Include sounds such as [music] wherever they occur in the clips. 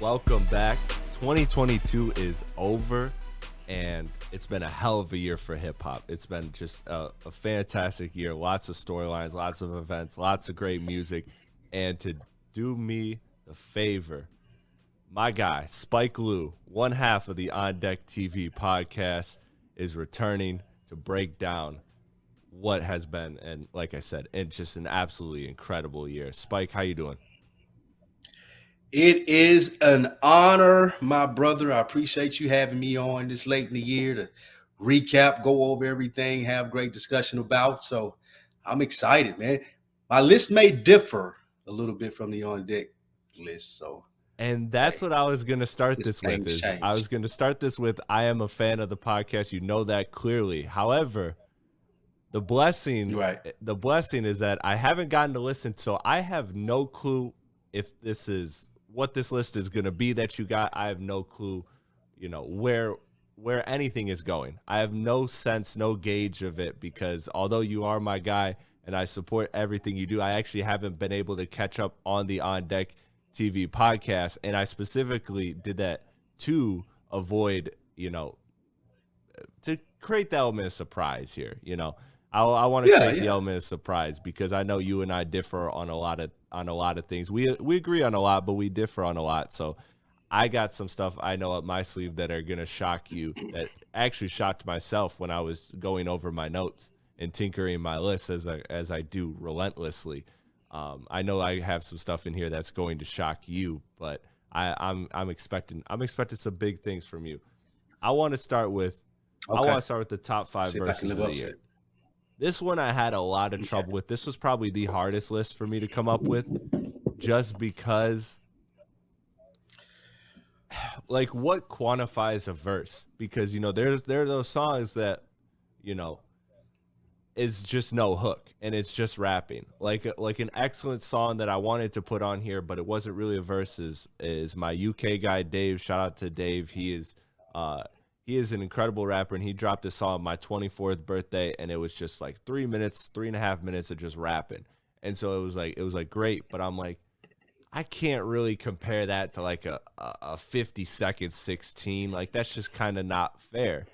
Welcome back. 2022 is over, and it's been a hell of a year for hip hop. It's been just a, a fantastic year. Lots of storylines, lots of events, lots of great music. And to do me the favor, my guy, Spike Lou, one half of the On Deck TV podcast, is returning to break down what has been, and like I said, it's just an absolutely incredible year. Spike, how you doing? It is an honor, my brother. I appreciate you having me on this late in the year to recap, go over everything, have great discussion about. So I'm excited, man. My list may differ a little bit from the on deck list. So and that's what I was going to start this, this with. Is changed. I was going to start this with I am a fan of the podcast. You know that clearly. However, the blessing, Right. the blessing is that I haven't gotten to listen, so I have no clue if this is what this list is going to be that you got. I have no clue, you know where where anything is going. I have no sense, no gauge of it because although you are my guy and I support everything you do, I actually haven't been able to catch up on the On Deck TV podcast. And I specifically did that to avoid, you know, to create the element of surprise here. You know, I, I want to Yeah, create the element of surprise because I know you and I differ on a lot of on a lot of things. We we agree on a lot, but we differ on a lot. So I got some stuff I know up my sleeve that are gonna shock you. That [clears throat] actually shocked myself when I was going over my notes and tinkering my list as I as I do relentlessly. Um, I know I have some stuff in here that's going to shock you, but I, I'm I'm expecting I'm expecting some big things from you. I want to start with I want to start with the top five verses of the year. it. This one I had a lot of trouble with. This was probably the hardest list for me to come up with, just because. [sighs] Like, what quantifies a verse? Because you know, there's there are those songs that, you know, is just no hook and it's just rapping. Like like an excellent song that I wanted to put on here, but it wasn't really a verse. Is, is my UK guy Dave? Shout out to Dave. He is uh he is an incredible rapper and he dropped a song on my 24th birthday and it was just like three minutes three and a half minutes of just rapping. And so it was like it was like great but i'm like i can't really compare that to like a, a, a 50 second 16 like that's just kind of not fair.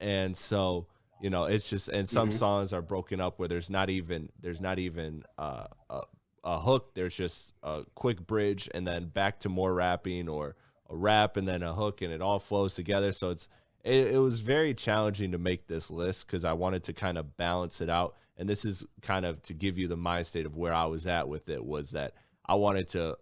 And so you know it's just and some Mhm. songs are broken up where there's not even there's not even uh, a, a hook. There's just a quick bridge and then back to more rapping or a rap and then a hook and it all flows together. So it's it, it was very challenging to make this list because i wanted to kind of balance it out. And this is kind of to give you the mind state of where i was at with it was that i wanted to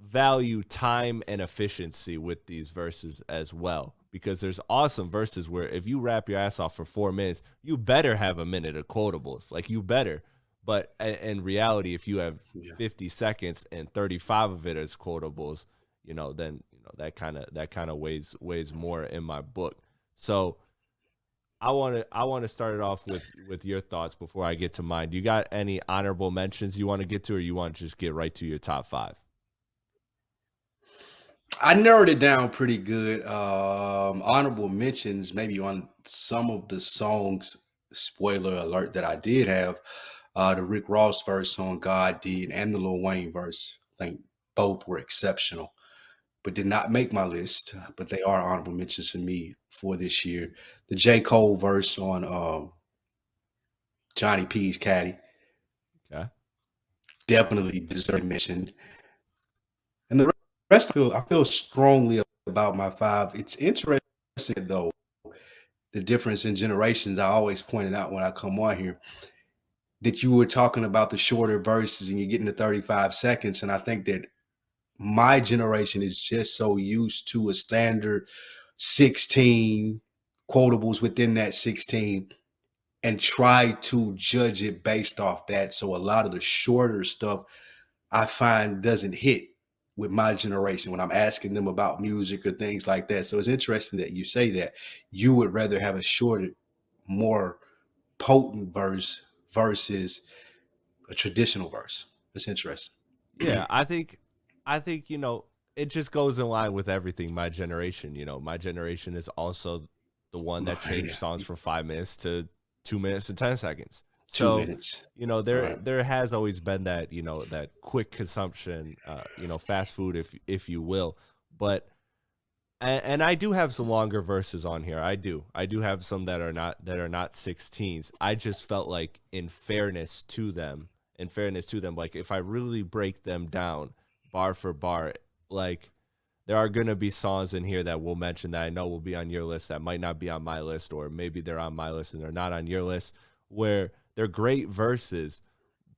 value time and efficiency with these verses as well. Because there's awesome verses where if you rap your ass off for four minutes you better have a minute of quotables. Like you better. But in, in reality if you have Yeah. 50 seconds and 35 of it as quotables you know then you know that kind of that kind of weighs weighs more in my book so i want to i want to start it off with with your thoughts before i get to mine do you got any honorable mentions you want to get to or you want to just get right to your top five I narrowed it down pretty good. Um, honorable mentions, maybe on some of the songs. Spoiler alert that I did have uh, the Rick Ross verse on God Did and the Lil Wayne verse. I think both were exceptional, but did not make my list. But they are honorable mentions for me for this year. The J Cole verse on um, Johnny P's Caddy okay definitely deserve mention. And the rest, I feel, I feel strongly about my five. It's interesting though, the difference in generations. I always pointed out when I come on here that you were talking about the shorter verses and you're getting to 35 seconds. And I think that my generation is just so used to a standard 16 quotables within that 16 and try to judge it based off that. So a lot of the shorter stuff I find doesn't hit with my generation when I'm asking them about music or things like that. So it's interesting that you say that you would rather have a shorter, more potent verse versus a traditional verse. It's interesting. Yeah, I think I think, you know, it just goes in line with everything my generation, you know. My generation is also the one that changed songs from 5 minutes to 2 minutes and 10 seconds. Two so, minutes. you know there Right. there has always been that you know that quick consumption uh, you know fast food if if you will but and, and i do have some longer verses on here i do i do have some that are not that are not 16s i just felt like in fairness to them in fairness to them like if i really break them down bar for bar like there are going to be songs in here that we'll mention that i know will be on your list that might not be on my list or maybe they're on my list and they're not on your list where they're great verses,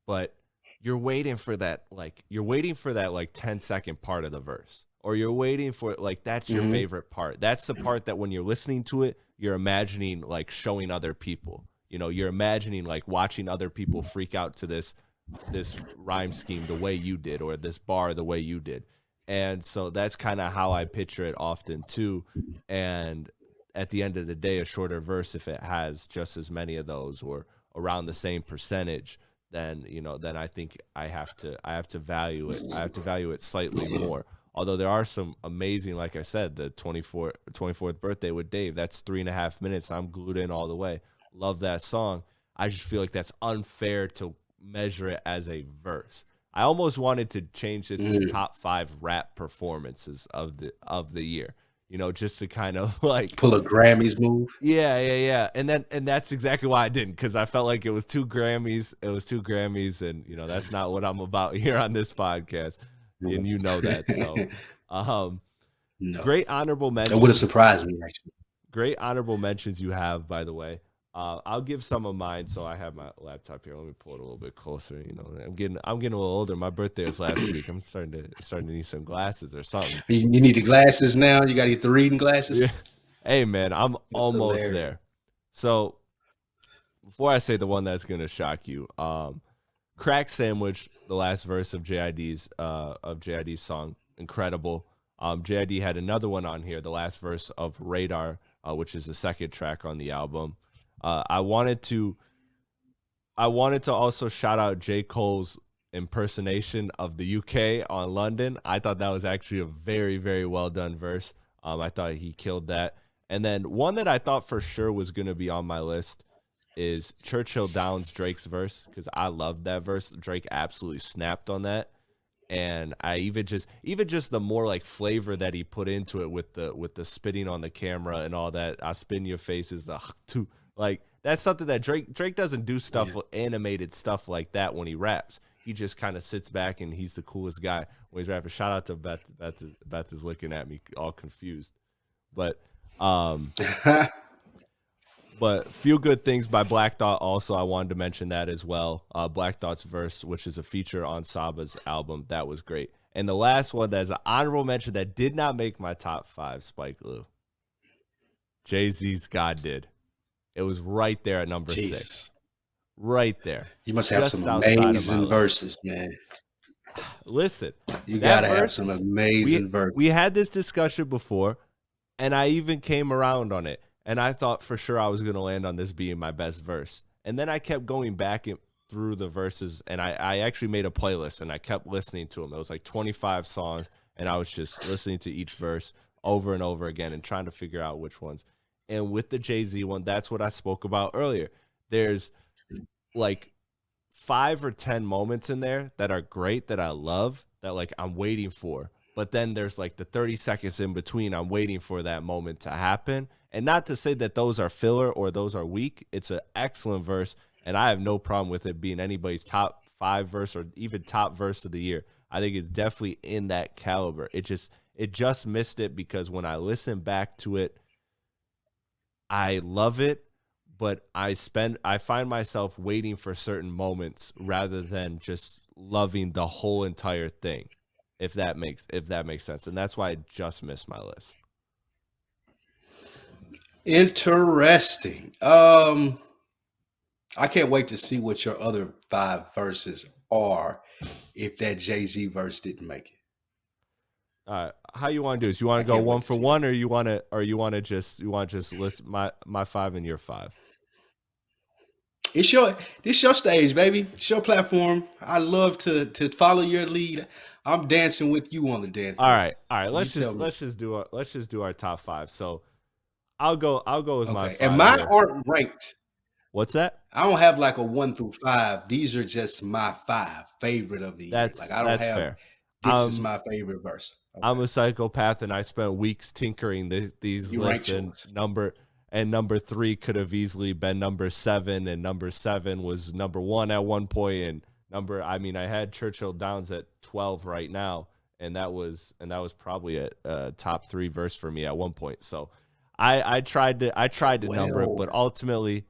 but you're waiting for that like you're waiting for that like 10 second part of the verse. Or you're waiting for like that's your Mhm. favorite part. That's the part that when you're listening to it, you're imagining like showing other people. You know, you're imagining like watching other people freak out to this this rhyme scheme the way you did or this bar the way you did. And so that's kind of how I picture it often too. And at the end of the day, a shorter verse, if it has just as many of those or around the same percentage, then you know, then I think I have to I have to value it. I have to value it slightly more. Although there are some amazing, like I said, the 24, 24th birthday with Dave. That's three and a half minutes. I'm glued in all the way. Love that song. I just feel like that's unfair to measure it as a verse. I almost wanted to change this to Mm. top five rap performances of the of the year. You know, just to kind of [laughs] like Pull a Grammys move. yeah, yeah, yeah. And then and that's exactly why I didn't because I felt like it was two Grammys. It was two Grammys, and you know that's not what I'm about [laughs] here on this podcast, and you know that. So, um, [laughs] No. great honorable mentions. It would have surprised me actually. Great honorable mentions you have, by the way. Uh, I'll give some of mine. So I have my laptop here. Let me pull it a little bit closer. You know, I'm getting I'm getting a little older. My birthday was last week. I'm starting to starting to need some glasses or something. You, you need the glasses now. You got to get the reading glasses. Yeah. Hey man, I'm almost hilarious. there. So before I say the one that's gonna shock you, um, crack sandwich, the last verse of JID's uh of JID's song, incredible. Um, JID had another one on here, the last verse of Raydar, uh, which is the second track on the album. Uh, I wanted to, I wanted to also shout out J Cole's impersonation of the UK on London. I thought that was actually a very, very well done verse. Um, I thought he killed that. And then one that I thought for sure was to be on my list is Churchill Downs Drake's verse because I loved that verse. Drake absolutely snapped on that, and I even just even just the more like flavor that he put into it with the with the spitting on the camera and all that. I spin your faces the too like that's something that Drake Drake doesn't do stuff animated stuff like that when he raps. He just kind of sits back and he's the coolest guy when he's rapping. Shout out to Beth. Beth, is- Beth is looking at me all confused, but um. [laughs] But few good things by Black Thought. Also, I wanted to mention that as well. Uh, Black Thought's verse, which is a feature on Saba's album, that was great. And the last one that's an honorable mention that did not make my top five, Spike Lou. Jay Z's God did. It was right there at number six. Right there. You must have some outside of my amazing verses, man. [sighs] Listen, You gotta have some amazing we, verses. we had this discussion before, and I even came around on it. And I thought for sure I was going to land on this being my best verse. And then I kept going back in, through the verses, and I, I actually made a playlist and I kept listening to them. It was like 25 songs, and I was just listening to each verse over and over again and trying to figure out which ones. And with the Jay Z one, that's what I spoke about earlier. There's like five or 10 moments in there that are great that I love that like I'm waiting for. But then there's like the 30 seconds in between. I'm waiting for that moment to happen. And not to say that those are filler or those are weak. It's an excellent verse. And I have no problem with it being anybody's top five verse or even top verse of the year. I think it's definitely in that caliber. It just it just missed it because when I listen back to it, I love it, but I spend I find myself waiting for certain moments rather than just loving the whole entire thing. If that makes if that makes sense. And that's why I just missed my list. Interesting. Um, I can't wait to see what your other five verses are if that Jay Z verse didn't make it. All right, how you want to do this? You want to go one for one, or you want to, or you want to just, you want to just list my my five and your five? It's your this your stage, baby. It's your platform. I love to to follow your lead. I'm dancing with you on the dance. All right, all right. So let's just let's just do our let's just do our top five. So I'll go I'll go with okay. my and mine here. aren't ranked. What's that? I don't have like a one through five. These are just my five favorite of the that's, year. Like I don't that's have fair. this um, is my favorite verse. Okay. I'm a psychopath and I spent weeks tinkering the, these you lists and number and number three could have easily been number seven, and number seven was number one at one point, and number I mean I had Churchill Downs at twelve right now, and that was and that was probably a, a top three verse for me at one point. So I I tried to I tried to well, number it, but ultimately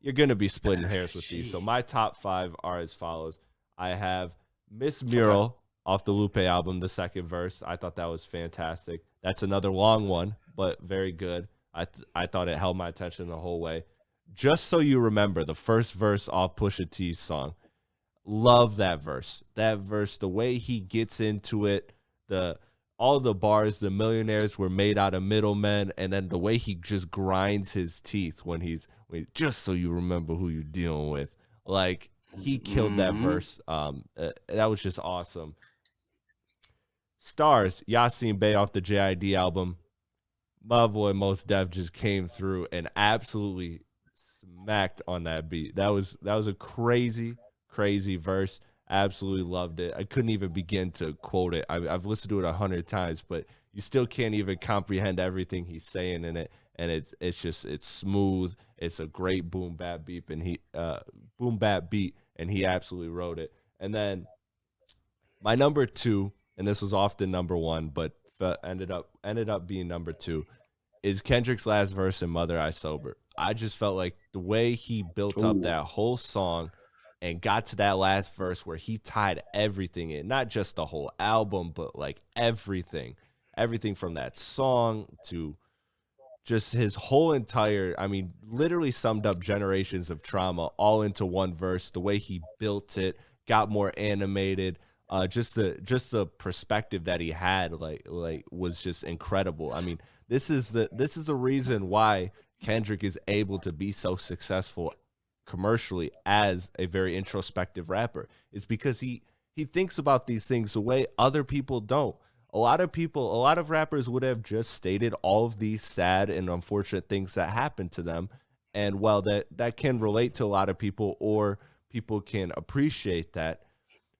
you're gonna be splitting hairs with these. So my top five are as follows: I have Miss Mural. Off the Lupe album, the second verse, I thought that was fantastic. That's another long one, but very good. I th- I thought it held my attention the whole way. Just so you remember, the first verse off Pusha T's song. Love that verse. That verse, the way he gets into it, the all the bars, the millionaires were made out of middlemen, and then the way he just grinds his teeth when he's when, just so you remember who you're dealing with. Like he killed mm-hmm. that verse. Um, uh, that was just awesome. Stars, Yasiin Bey off the JID album my boy Mos Def just came through and absolutely smacked on that beat. That was that was a crazy, crazy verse. Absolutely loved it. I couldn't even begin to quote it. I, have listened to it a hundred times, but you still can't even comprehend everything he's saying in it. And it's it's just it's smooth. It's a great boom bap beat, and he uh, boom bap beat, and he absolutely wrote it. And then my number two, and this was often number one, but ended up ended up being number two is Kendrick's last verse in Mother I Sober. I just felt like the way he built Ooh. up that whole song and got to that last verse where he tied everything in, not just the whole album, but like everything, everything from that song to just his whole entire, I mean, literally summed up generations of trauma all into one verse. The way he built it, got more animated uh, just the just the perspective that he had like like was just incredible. I mean, this is the this is the reason why Kendrick is able to be so successful commercially as a very introspective rapper is because he he thinks about these things the way other people don't. A lot of people, a lot of rappers would have just stated all of these sad and unfortunate things that happened to them and while that that can relate to a lot of people or people can appreciate that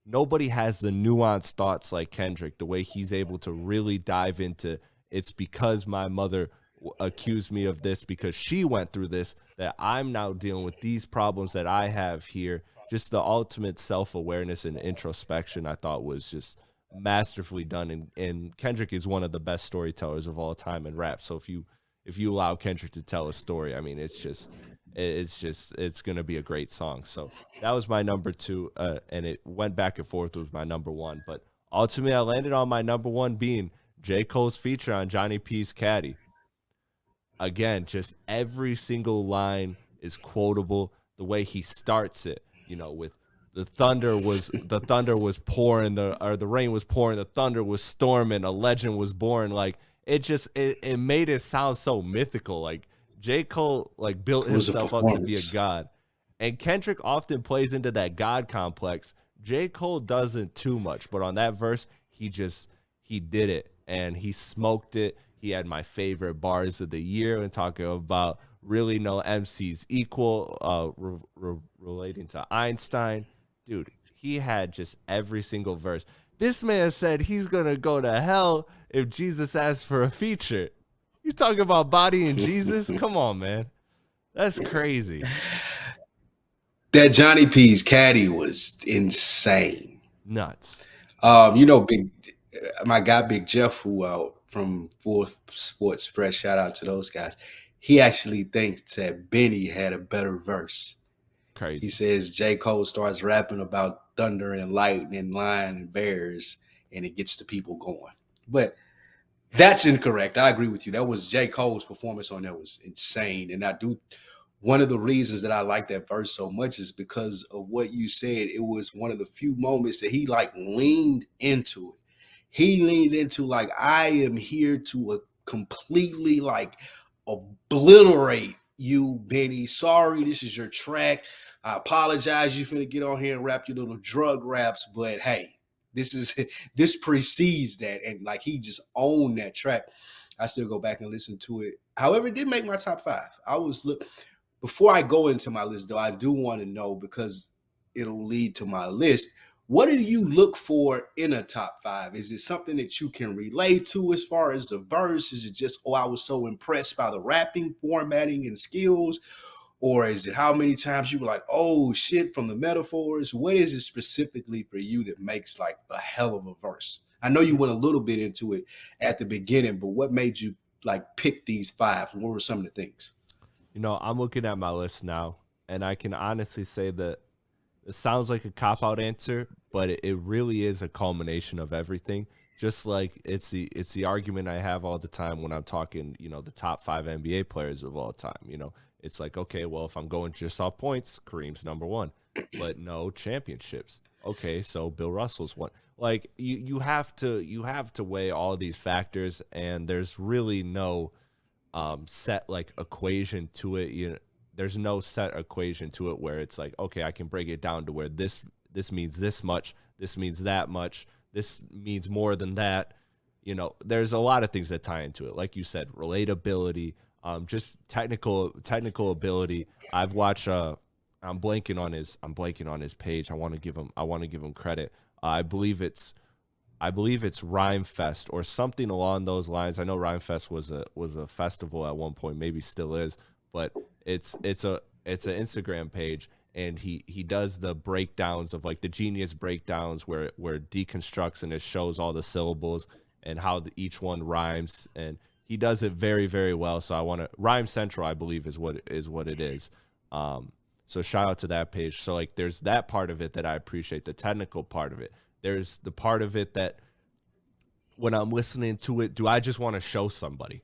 nobody has the nuanced thoughts like Kendrick, the way he's able to really dive into it's because my mother accused me of this because she went through this that I'm now dealing with these problems that I have here. Just the ultimate self awareness and introspection, I thought was just masterfully done. And, and Kendrick is one of the best storytellers of all time in rap. So if you if you allow Kendrick to tell a story, I mean, it's just it's just it's gonna be a great song. So that was my number two, uh, and it went back and forth with my number one. But ultimately, I landed on my number one being J Cole's feature on Johnny P's Caddy. Again, just every single line is quotable. The way he starts it, you know, with the thunder was the thunder was pouring, the or the rain was pouring, the thunder was storming, a legend was born. Like it just it, it made it sound so mythical. Like J. Cole like built himself up to be a god. And Kendrick often plays into that god complex. J. Cole doesn't too much, but on that verse, he just he did it and he smoked it. He had my favorite bars of the year and talking about really no MCs equal, uh, re- re- relating to Einstein. Dude, he had just every single verse. This man said he's gonna go to hell if Jesus asks for a feature. You talking about body and Jesus? [laughs] Come on, man. That's crazy. That Johnny P's caddy was insane. Nuts. Um, you know, big my guy Big Jeff, who uh, from Fourth Sports Press, shout out to those guys. He actually thinks that Benny had a better verse. Crazy. He says J. Cole starts rapping about thunder and lightning, lion and bears, and it gets the people going. But That's incorrect. I agree with you. That was J. Cole's performance on that was insane. And I do one of the reasons that I like that verse so much is because of what you said. It was one of the few moments that he like leaned into it. He leaned into like I am here to uh, completely like obliterate you, Benny. Sorry, this is your track. I apologize. You finna get on here and rap your little drug raps, but hey, this is [laughs] this precedes that, and like he just owned that track. I still go back and listen to it. However, it did make my top five. I was look before I go into my list, though. I do want to know because it'll lead to my list. What do you look for in a top five? Is it something that you can relate to as far as the verse? Is it just, oh, I was so impressed by the rapping, formatting, and skills? Or is it how many times you were like, oh shit, from the metaphors? What is it specifically for you that makes like a hell of a verse? I know you went a little bit into it at the beginning, but what made you like pick these five? What were some of the things? You know, I'm looking at my list now, and I can honestly say that it sounds like a cop out answer, but it, it really is a culmination of everything. Just like it's the it's the argument I have all the time when I'm talking, you know, the top five NBA players of all time. You know, it's like, okay, well, if I'm going just off points, Kareem's number one, [clears throat] but no championships. Okay, so Bill Russell's one. Like you, you have to you have to weigh all these factors, and there's really no um, set like equation to it. You know, there's no set equation to it where it's like okay i can break it down to where this this means this much this means that much this means more than that you know there's a lot of things that tie into it like you said relatability um, just technical technical ability. I've watched uh i'm blanking on his i'm blanking on his page. I want to give him i want to give him credit. Uh, i believe it's I believe it's Rhymefest or something along those lines. I know Rhymefest was a was a festival at one point, maybe still is, but it's it's a it's an Instagram page and he he does the breakdowns of like the genius breakdowns where where it deconstructs and it shows all the syllables and how the, each one rhymes and he does it very very well. So i want to rhyme central i believe is what is what it is. Um so shout out to that page. So like there's that part of it that i appreciate the technical part of it. There's the part of it that when i'm listening to it do i just want to show somebody?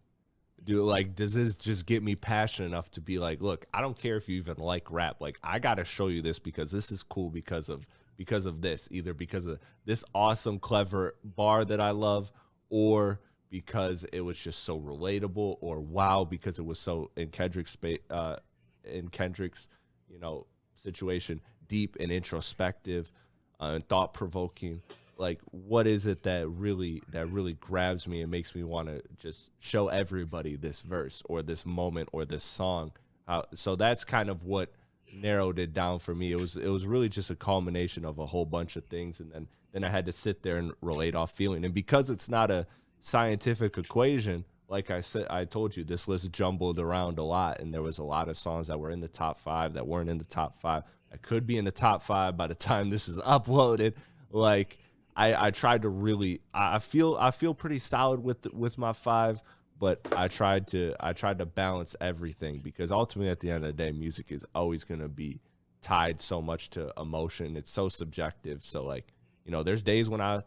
Do like does this just get me passionate enough to be like look i don't care if you even like rap. Like i gotta show you this because this is cool because of because of this either because of this awesome clever bar that i love or because it was just so relatable or wow because it was so in kendrick's uh in kendrick's you know situation deep and introspective uh, and thought provoking like what is it that really that really grabs me and makes me want to just show everybody this verse or this moment or this song? Uh, so that's kind of what narrowed it down for me. It was it was really just a culmination of a whole bunch of things and then then I had to sit there and relate off feeling. And because it's not a scientific equation like I said I told you this list jumbled around a lot and there was a lot of songs that were in the top 5 that weren't in the top 5 I could be in the top 5 by the time this is uploaded like I, I tried to really I feel I feel pretty solid with with my five, but I tried to I tried to balance everything because ultimately at the end of the day, music is always gonna be tied so much to emotion. It's so subjective. So like, you know, there's days when I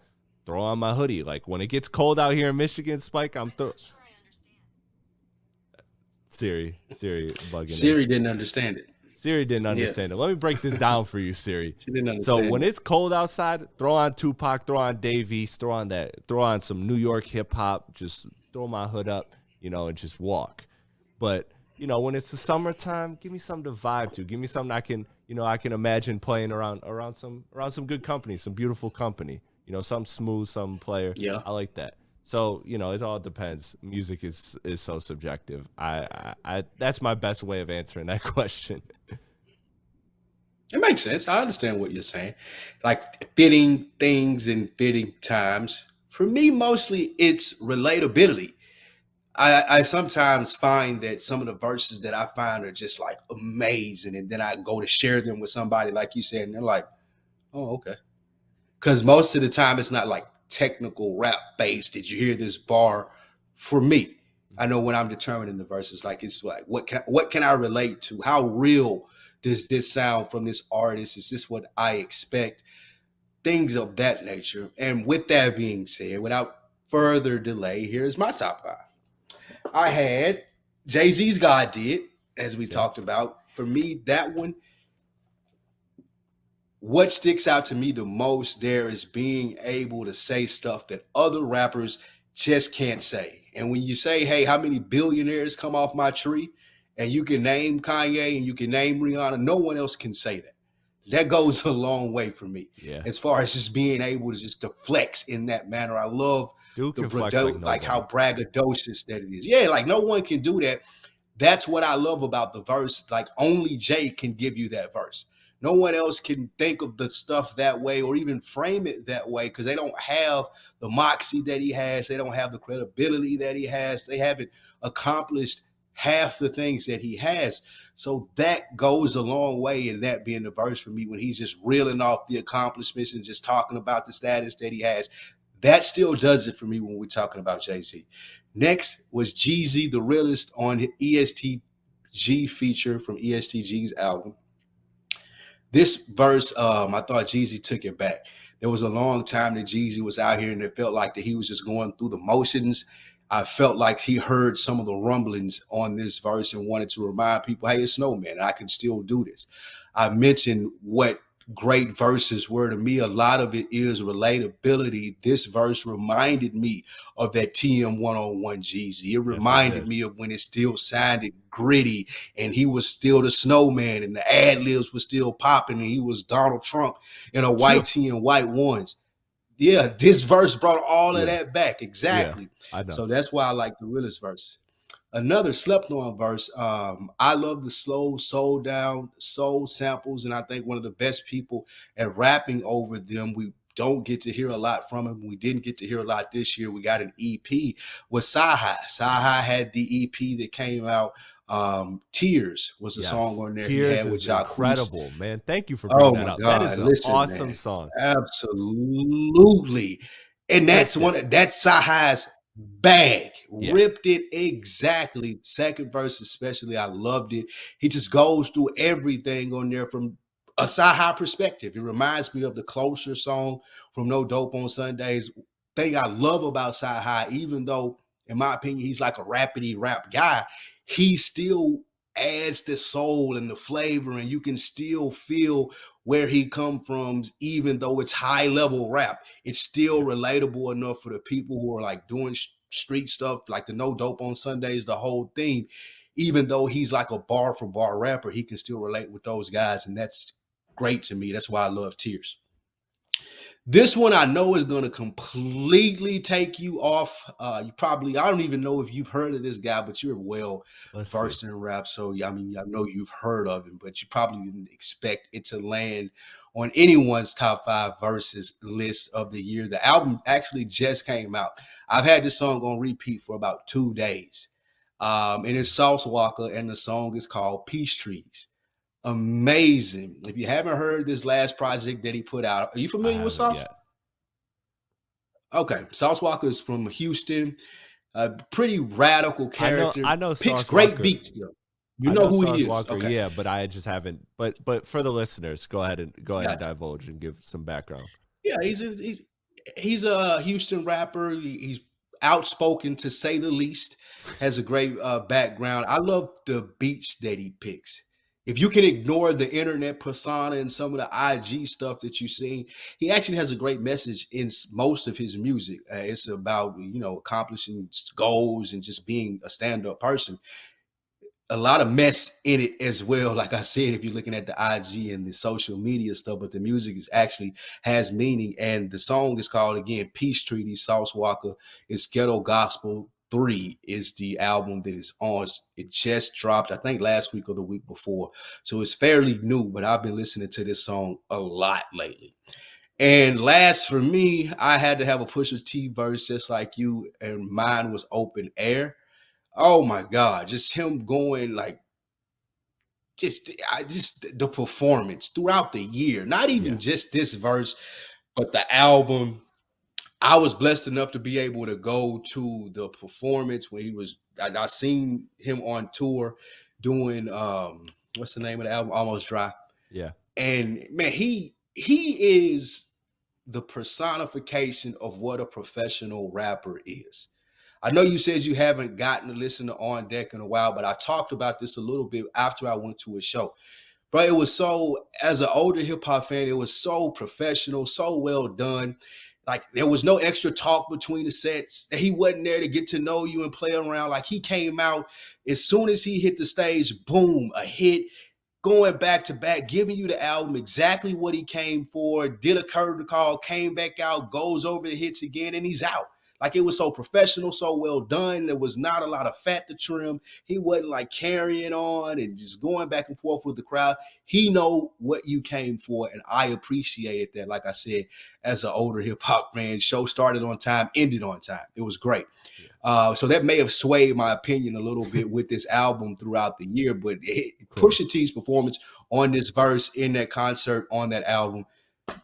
throw on my hoodie. Like when it gets cold out here in Michigan, Spike, I'm throw Siri, Siri bugging. Siri didn't understand it. Siri didn't understand yeah. it. Let me break this down for you, Siri. [laughs] She didn't understand. So when it's cold outside, throw on Tupac, throw on Dave East, throw on that, throw on some New York hip hop. Just throw my hood up, you know, and just walk. But you know, when it's the summertime, give me something to vibe to. Give me something I can, you know, I can imagine playing around around some around some good company, some beautiful company. You know, some smooth, some player. Yeah, I like that. So you know, it all depends. Music is is so subjective. I, I, I that's my best way of answering that [laughs] question. It makes sense. I understand what you're saying. Like fitting things and fitting times. For me, mostly it's relatability. I, I sometimes find that some of the verses that I find are just like amazing, and then I go to share them with somebody, like you said, and they're like, "Oh, okay." Because most of the time, it's not like technical rap based. Did you hear this bar? For me, I know when I'm determining the verses, like it's like what can what can I relate to? How real does this sound from this artist? Is this what I expect? Things of that nature. And with that being said, without further delay, here's my top five. I had Jay Z's God Did, as we yeah. talked about. For me, that one, what sticks out to me the most there is being able to say stuff that other rappers just can't say. And when you say, hey, how many billionaires come off my tree? And you can name Kanye and you can name Rihanna, no one else can say that. That goes [laughs] a long way for me. Yeah. As far as just being able to just to flex in that manner. I love Duke the like, like how braggadocious that it is. Yeah, like no one can do that. That's what I love about the verse. Like only Jay can give you that verse. No one else can think of the stuff that way or even frame it that way because they don't have the moxie that he has. They don't have the credibility that he has. They haven't accomplished half the things that he has. So that goes a long way in that being the verse for me when he's just reeling off the accomplishments and just talking about the status that he has. That still does it for me when we're talking about Jay Z. Next was Jeezy, the realest on EST Gee feature from EST Gee's album. This verse, um, I thought Jeezy took it back. There was a long time that Jeezy was out here, and it felt like that he was just going through the motions. I felt like he heard some of the rumblings on this verse and wanted to remind people, "Hey, it's Snowman, I can still do this." I mentioned what great verses were to me. A lot of it is relatability. This verse reminded me of that TM 101 Jeezy. It reminded yes, me of when it still sounded gritty and he was still the snowman and the ad libs were still popping and he was Donald Trump in a white sure. tee and white ones. Yeah, this verse brought all yeah. of that back. Exactly. Yeah, so that's why I like the realest verse. Another slept on verse. Um, I love the slow soul down soul samples, and I think one of the best people at rapping over them. We don't get to hear a lot from him. We didn't get to hear a lot this year. We got an EP with CyHi. CyHi had the EP that came out. Um, Tears was a yes. song on there. Tears is incredible, man. Thank you for bringing oh that up. God. That is an Listen, awesome man. song. Absolutely. And that's, one that's CyHi's bag yeah. ripped it exactly second verse especially i loved it. He just goes through everything on there from a CyHi perspective. It reminds me of the closer song from no dope on sundays. Thing i love about CyHi even though in my opinion he's like a rapidy rap guy he still adds the soul and the flavor and you can still feel where he come from even though it's high level rap it's still relatable enough for the people who are like doing street stuff like the no dope on sundays the whole thing. Even though he's like a bar for bar rapper he can still relate with those guys and that's great to me. That's why i love tears this one I know is going to completely take you off. Uh, you probably, I don't even know if you've heard of this guy, but you're well Let's versed see. in rap. So, I mean, I know you've heard of him, but you probably didn't expect it to land on anyone's top five verses list of the year. The album actually just came out. I've had this song on repeat for about two days. Um, and it's Sauce Walka, and the song is called Peace Treaty amazing. If you haven't heard this last project that he put out, are you familiar with Sauce? Yet. Okay, Sauce Walka is from Houston. A pretty radical character. I know. I know Picks Sauce great Walka. beats though. You know, know who Sauce he is. Walka, okay. Yeah, but I just haven't. But but for the listeners, go ahead and go ahead and divulge and give some background. Yeah, he's a, he's he's a Houston rapper. He's outspoken to say the least. Has a great uh, background. I love the beats that he picks if you can ignore the internet persona and some of the IG stuff that you see, he actually has a great message in most of his music. Uh, it's about you know accomplishing goals and just being a stand-up person. A lot of mess in it as well. [laughs] Like I said, if you're looking at the IG and the social media stuff, but the music is actually has meaning. And the song is called again "Peace Treaty." Sauce Walka. It's ghetto gospel Three is the album that is on. It just dropped, I think, last week or the week before. So it's fairly new, but I've been listening to this song a lot lately. And last for me, I had to have a Pusha T verse just like you, and mine was open air. Oh my God, just him going like just I just the performance throughout the year, not even yeah. just this verse, but the album, I was blessed enough to be able to go to the performance when he was. I, I seen him on tour doing um what's the name of the album? Almost Dry. Yeah. And man, he he is the personification of what a professional rapper is. I know you said you haven't gotten to listen to On Deck in a while, but I talked about this a little bit after I went to a show. But it was so, as an older hip hop fan, it was so professional, so well done. Like there was no extra talk between the sets. He wasn't there to get to know you and play around. Like he came out as soon as he hit the stage, boom, a hit going back to back, giving you the album exactly what he came for, did a curtain call, came back out, goes over the hits again, and he's out. Like it was so professional, so well done. There was not a lot of fat to trim. He wasn't like carrying on and just going back and forth with the crowd. He know what you came for, and I appreciated that. Like I said, as an older hip hop fan, show started on time, ended on time. It was great. Yeah. Uh, so that may have swayed my opinion a little bit with this album throughout the year, but it, Pusha T's performance on this verse in that concert on that album,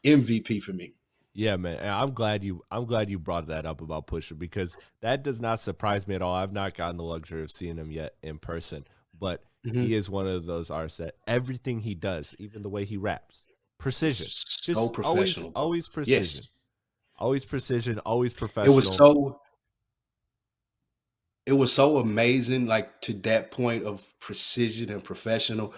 MVP for me. Yeah, man. And I'm glad you I'm glad you brought that up about Pusher because that does not surprise me at all. I've not gotten the luxury of seeing him yet in person, but mm-hmm. he is one of those artists that everything he does, even the way he raps, precision. So Just professional. Always, always precision. Yes. Always precision, always professional. It was so it was so amazing, like to that point of precision and professional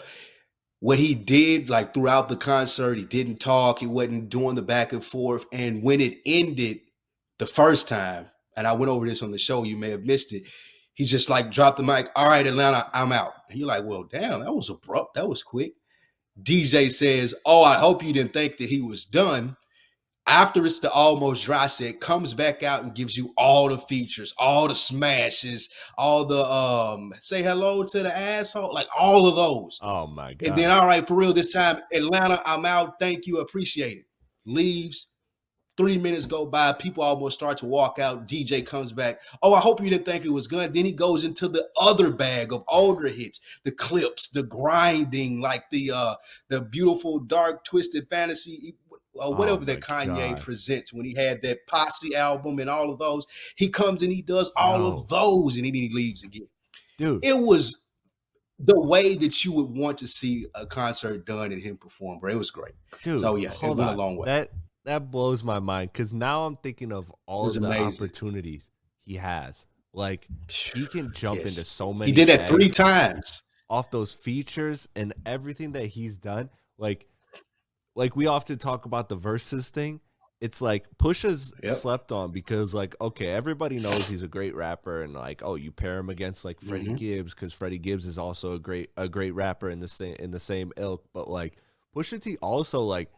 what he did like throughout the concert he didn't talk he wasn't doing the back and forth and when it ended the first time and i went over this on the show you may have missed it he just like dropped the mic all right atlanta i'm out. And you're like well damn that was abrupt that was quick. Dj says oh i hope you didn't think that he was done after it's the almost dry set, comes back out and gives you all the features, all the smashes, all the um say hello to the asshole, like all of those. Oh my god. And then all right, for real, this time, Atlanta, I'm out. Thank you, appreciate it. Leaves. Three minutes go by, people almost start to walk out. DJ comes back. Oh, I hope you didn't think it was good. Then he goes into the other bag of older hits, the Clipse, the grinding, like the uh the beautiful, dark, twisted fantasy or oh whatever oh that Kanye God. presents when he had that Posse album and all of those. He comes and he does all no. of those and then he leaves again. Dude, it was the way that you would want to see a concert done and him perform, bro. It was great. Dude, so yeah, it went on. a long way. That that blows my mind because now I'm thinking of all of the amazing. opportunities he has. Like he can jump yes. into so many. He did that three times off those features and everything that he's done. Like like we often talk about the verses thing. It's like Pusha's yep. slept on because like okay, everybody knows he's a great rapper and like oh you pair him against like Freddie mm-hmm. Gibbs because Freddie Gibbs is also a great a great rapper in the same in the same ilk, but like Pusha T also like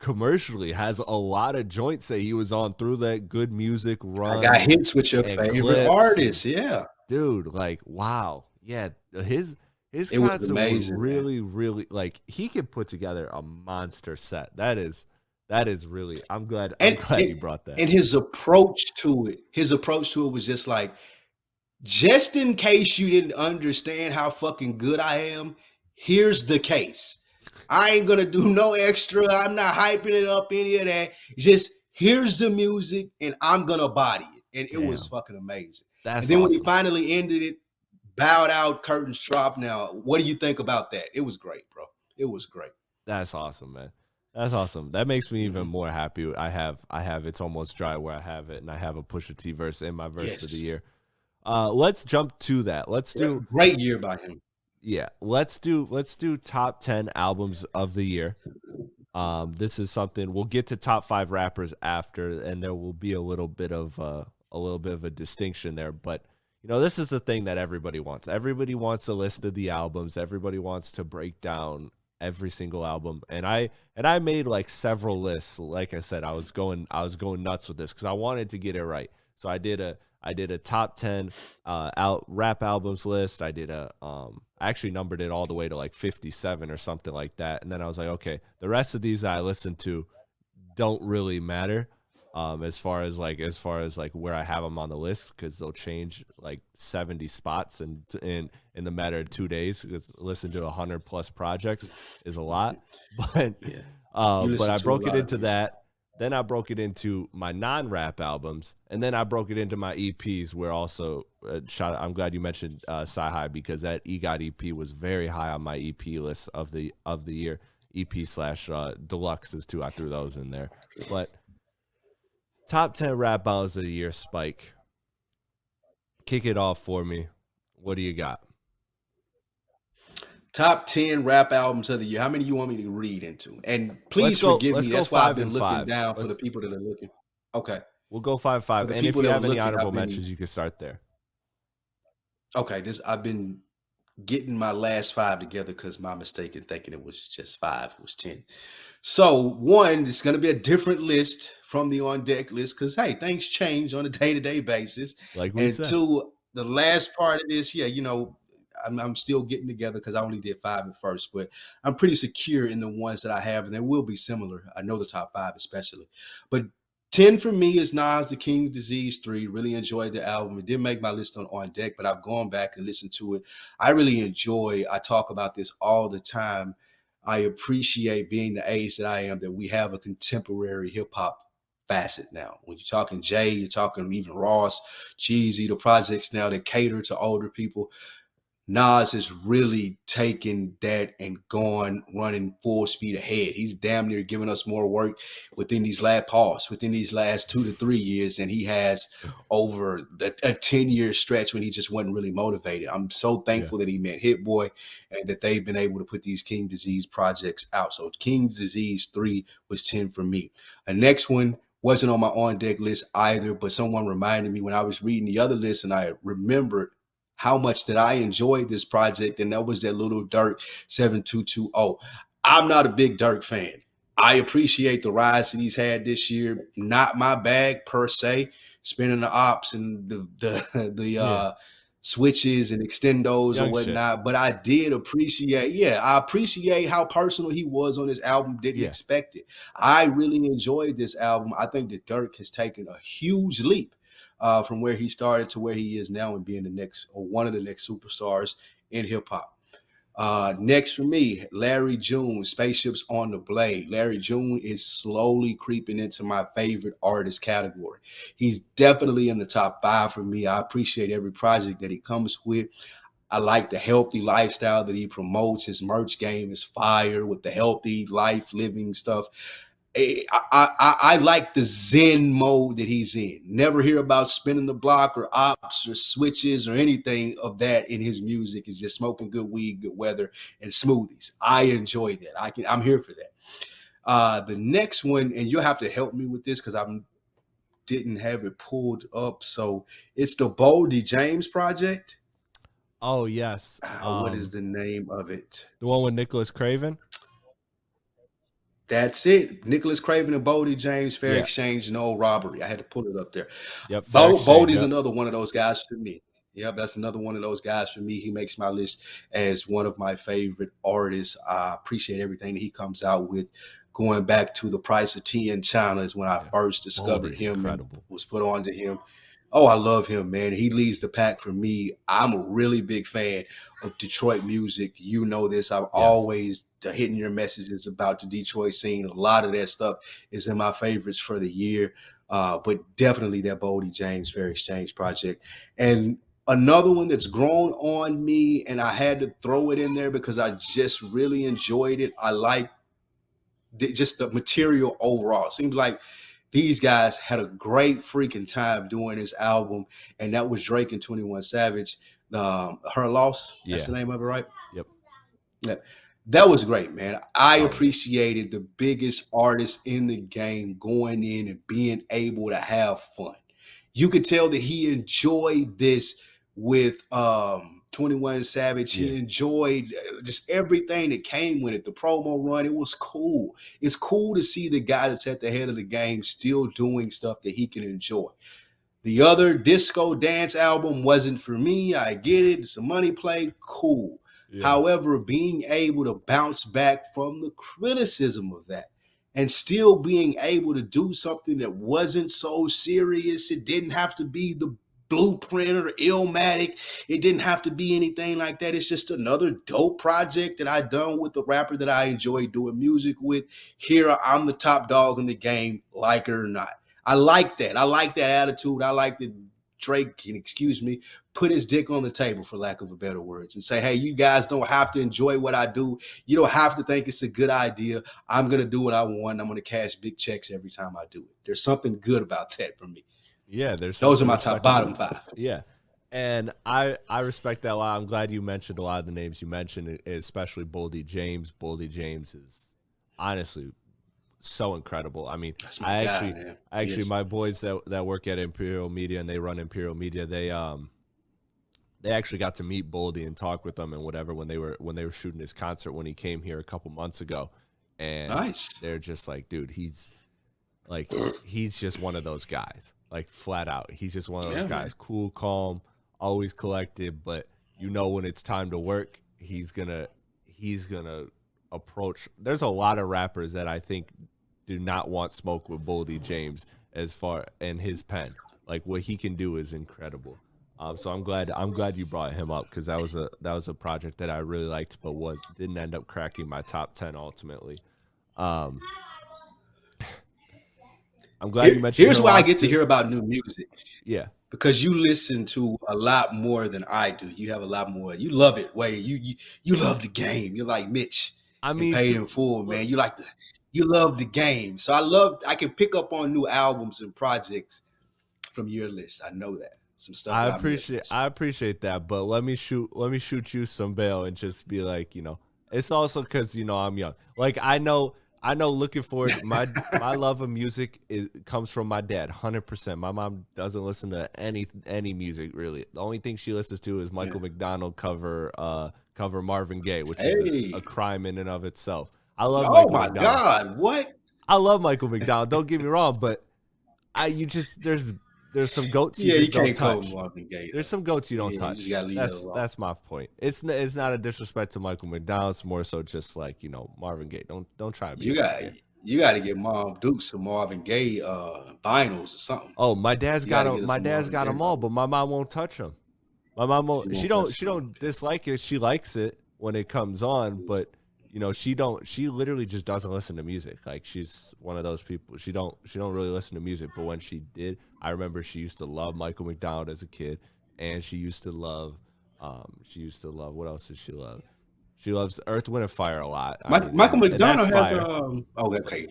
commercially has a lot of joints that he was on through that good music run. I got hits with your favorite artists, yeah, dude. Like wow, yeah, his his it concert was, amazing, was really, man. really like he could put together a monster set. That is that is really I'm glad I'm glad and, he brought that. And his approach to it, his approach to it was just like, just in case you didn't understand how fucking good I am, here's the case. I ain't gonna do no extra. I'm not hyping it up, any of that. Just here's the music, and I'm gonna body it. And Damn. it was fucking amazing. That's and then awesome. when he finally ended it, bowed out, curtains dropped. Now, what do you think about that? It was great, bro. It was great. That's awesome, man. That's awesome. That makes me even mm-hmm. more happy. I have I have it's almost dry where I have it, and I have a Pusha T verse in my verse yes. of the year. Uh, let's jump to that. Let's do great year by him. Yeah, let's do let's do top ten albums of the year. Um, this is something we'll get to top five rappers after, and there will be a little bit of uh, a little bit of a distinction there. But you know, this is the thing that everybody wants. Everybody wants a list of the albums. Everybody wants to break down every single album. And I and I made like several lists. Like I said, I was going I was going nuts with this because I wanted to get it right. So I did a I did a top ten uh, out rap albums list. I did a um I actually numbered it all the way to like fifty seven or something like that. And then I was like, okay, the rest of these I listened to don't really matter um, as far as like as far as like where I have them on the list because they'll change like 70 spots in in in the matter of two days. Because listen to 100 plus projects is a lot, [laughs] but yeah. uh, but I broke it into that. Then I broke it into my non-rap albums, and then I broke it into my EPs. Where also, uh, shout, I'm glad you mentioned uh, CyHi because that EGOT EP was very high on my EP list of the of the year. EP slash uh, deluxes too. I threw those in there, but Top 10 rap battles of the year, Spike. Kick it off for me. What do you got? Top 10 rap albums of the year. How many you want me to read into? And please go, forgive me. That's why I've been looking five. down let's, for the people that are looking. Okay. We'll go 5 5. And if you have any honorable been, mentions, you can start there. Okay. This I've been getting my last five together because my mistake in thinking it was just five, it was 10. So, one, it's going to be a different list from the on deck list because, hey, things change on a day to day basis. Like and said. two, the last part of this, yeah, you know, I'm, I'm still getting together because I only did five at first, but I'm pretty secure in the ones that I have, and they will be similar. I know the top five, especially. But 10 for me is Nas The King's Disease 3. Really enjoyed the album. It didn't make my list on On Deck, but I've gone back and listened to it. I really enjoy, I talk about this all the time. I appreciate being the age that I am, that we have a contemporary hip hop facet now. When you're talking Jay, you're talking even Ross, Jeezy, the projects now that cater to older people. Nas has really taken that and gone running full speed ahead. He's damn near giving us more work within these last pause, within these last two to three years than he has over the, a 10 year stretch when he just wasn't really motivated. I'm so thankful yeah. that he met Hit Boy and that they've been able to put these King Disease projects out. So King's Disease 3 was 10 for me. The next one wasn't on my on deck list either, but someone reminded me when I was reading the other list and I remembered how much that I enjoyed this project, and that was that Lil Durk 7220. I'm not a big Durk fan. I appreciate the rise that he's had this year. Not my bag per se. Spinning the ops and the the [laughs] the yeah. uh switches and extendos Young and whatnot. Shit. But I did appreciate, yeah, I appreciate how personal he was on this album. Didn't yeah. expect it. I really enjoyed this album. I think that Durk has taken a huge leap uh, from where he started to where he is now and being the next or one of the next superstars in hip hop. Uh, next for me, Larry June, Spaceships on the Blade. Larry June is slowly creeping into my favorite artist category. He's definitely in the top five for me. I appreciate every project that he comes with. I like the healthy lifestyle that he promotes. His merch game is fire with the healthy life living stuff. I, I, I like the Zen mode that he's in. Never hear about spinning the block or ops or switches or anything of that in his music. Is just smoking good weed, good weather, and smoothies. I enjoy that. I can. I'm here for that. Uh, the next one, and you'll have to help me with this because I'm didn't have it pulled up. So it's the Boldy James project. Oh yes. Uh, what is um, the name of it? The one with Nicholas Craven. That's it. Nicholas Craven and Boldy James, fair yeah. exchange, no robbery. I had to put it up there. Yep. Bo- Boldy's yep. another one of those guys for me. Yep, that's another one of those guys for me. He makes my list as one of my favorite artists. I appreciate everything that he comes out with. Going back to the price of tea in China is when I yeah. first discovered Boldy's him incredible. and was put on to him. Oh, I love him, man. He leads the pack for me. I'm a really big fan of Detroit music. You know this. I've yes. always hitting your messages about the Detroit scene. A lot of that stuff is in my favorites for the year. Uh, but definitely that Boldy James Fair Exchange project. And another one that's grown on me, and I had to throw it in there because I just really enjoyed it. I like the, just the material overall. It seems like these guys had a great freaking time doing this album, and that was Drake and 21 Savage. Um, Her Loss, that's yeah. the name of it, right? Yep. Yeah. That was great, man. I appreciated the biggest artist in the game going in and being able to have fun. You could tell that he enjoyed this with um 21 Savage. Yeah. He enjoyed uh, just everything that came with it. The promo run, it was cool. It's cool to see the guy that's at the head of the game still doing stuff that he can enjoy. The other disco dance album wasn't for me. I get it. It's a money play. Cool. Yeah. However, being able to bounce back from the criticism of that and still being able to do something that wasn't so serious, it didn't have to be the blueprint or Illmatic. It didn't have to be anything like that. It's just another dope project that I done with the rapper that I enjoy doing music with. Here I'm the top dog in the game, like it or not. I like that. I like that attitude. I like the Drake can excuse me, put his dick on the table for lack of a better words and say, hey, you guys don't have to enjoy what I do. You don't have to think it's a good idea. I'm gonna do what I want. I'm gonna cash big checks every time I do it. There's something good about [laughs] that for me. Yeah, there's those are my top bottom five. Yeah. And I I respect that a lot. I'm glad you mentioned a lot of the names you mentioned, especially Boldy James. Boldy James is honestly so incredible. I mean, I guy, actually, man. actually, my boys that that work at Imperial Media and they run Imperial Media, they um, they actually got to meet Boldy and talk with them and whatever when they were when they were shooting his concert when he came here a couple months ago, and nice. they're just like, dude, he's like, he's just one of those guys, like flat out. He's just one of those yeah, guys, man. cool, calm, always collected, but you know when it's time to work, he's gonna he's gonna approach. There's a lot of rappers that I think do not want smoke with Boldy James as far and his pen. Like what he can do is incredible. Um, so I'm glad I'm glad you brought him up because that was a that was a project that I really liked, but was didn't end up cracking my top ten ultimately. Um, I'm glad Here, you mentioned. Here's why I get to hear about new music. Yeah, because you listen to a lot more than I do. You have a lot more. You love it. Way you you you love the game. You're like Mitch. I mean, paid in full, man. You like the you love the game. So I love I can pick up on new albums and projects from your list. I know that. Some stuff. I appreciate I appreciate that, but let me shoot let me shoot you some bail and just be like, you know, it's also cuz you know I'm young. Like I know I know looking forward my my love of music is, comes from my dad 100%. My mom doesn't listen to any any music really. The only thing she listens to is Michael yeah. McDonald cover uh cover Marvin Gaye, which hey. is a, a, crime in and of itself. I love. Oh Michael my McDonald. God! What? I love Michael McDonald. Don't get me wrong, but I you just there's there's some goats you yeah, just you don't touch. Gaye, there's some goats you don't yeah, touch. You that's that's my point. It's it's not a disrespect to Michael McDonald. It's more so just like you know Marvin Gaye. Don't don't try. You got you got to get Mom Duke some Marvin Gaye uh, vinyls or something. Oh, my dad's you got them. My dad's Marvin got them all, but my mom won't touch them. My mom won't. She, she don't. She don't dislike it. She likes it when it comes on, but you know she don't she literally just doesn't listen to music. Like she's one of those people she don't she don't really listen to music but when she did i remember she used to love michael mcdonald as a kid and she used to love um she used to love what else does she love? She loves earth wind and fire a lot. I mean, michael mcdonald has um oh okay.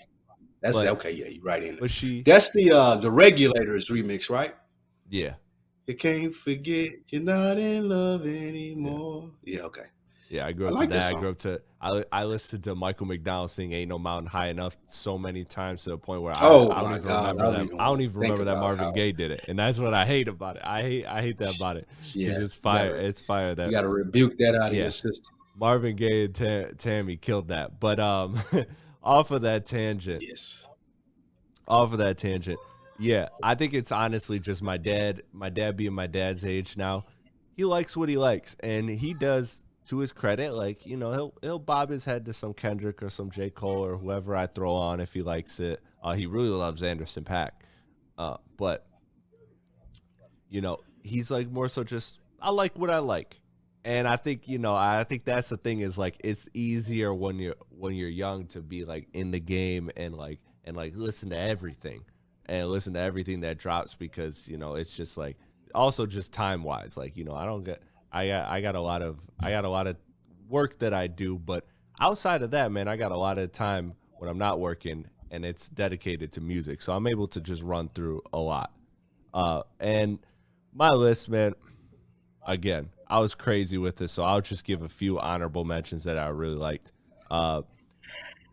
That's but, okay yeah you're right in it. but she that's the uh the regulators remix right? Yeah. You can't forget you're not in love anymore. Yeah, yeah okay yeah, I grew up I like to that. I grew up to I I listened to Michael McDonald sing "Ain't No Mountain High Enough" so many times to the point where I, oh I don't even God, remember that. I don't even remember that Marvin how... Gaye did it, and that's what I hate about it. I hate I hate that about it yeah, it's fire. Gotta, it's fire. That you got to rebuke that out of yeah. your system. Marvin Gaye and Tam, Tammy killed that, but um, [laughs] off of that tangent. Yes. Off of that tangent, yeah, I think it's honestly just my dad. My dad being my dad's age now, he likes what he likes, and he does to his credit, like you know, he'll he'll bob his head to some Kendrick or some J. Cole or whoever I throw on if he likes it. Uh, he really loves Anderson .Paak, uh, but you know, he's like more so just I like what I like, and I think you know, I think that's the thing is like it's easier when you're when you're young to be like in the game and like and like listen to everything and listen to everything that drops because you know it's just like also just time wise like you know I don't get I got I got a lot of I got a lot of work that I do, but outside of that, man, I got a lot of time when I'm not working and it's dedicated to music. So I'm able to just run through a lot. Uh, and my list, man, again, I was crazy with this, so I'll just give a few honorable mentions that I really liked. Uh,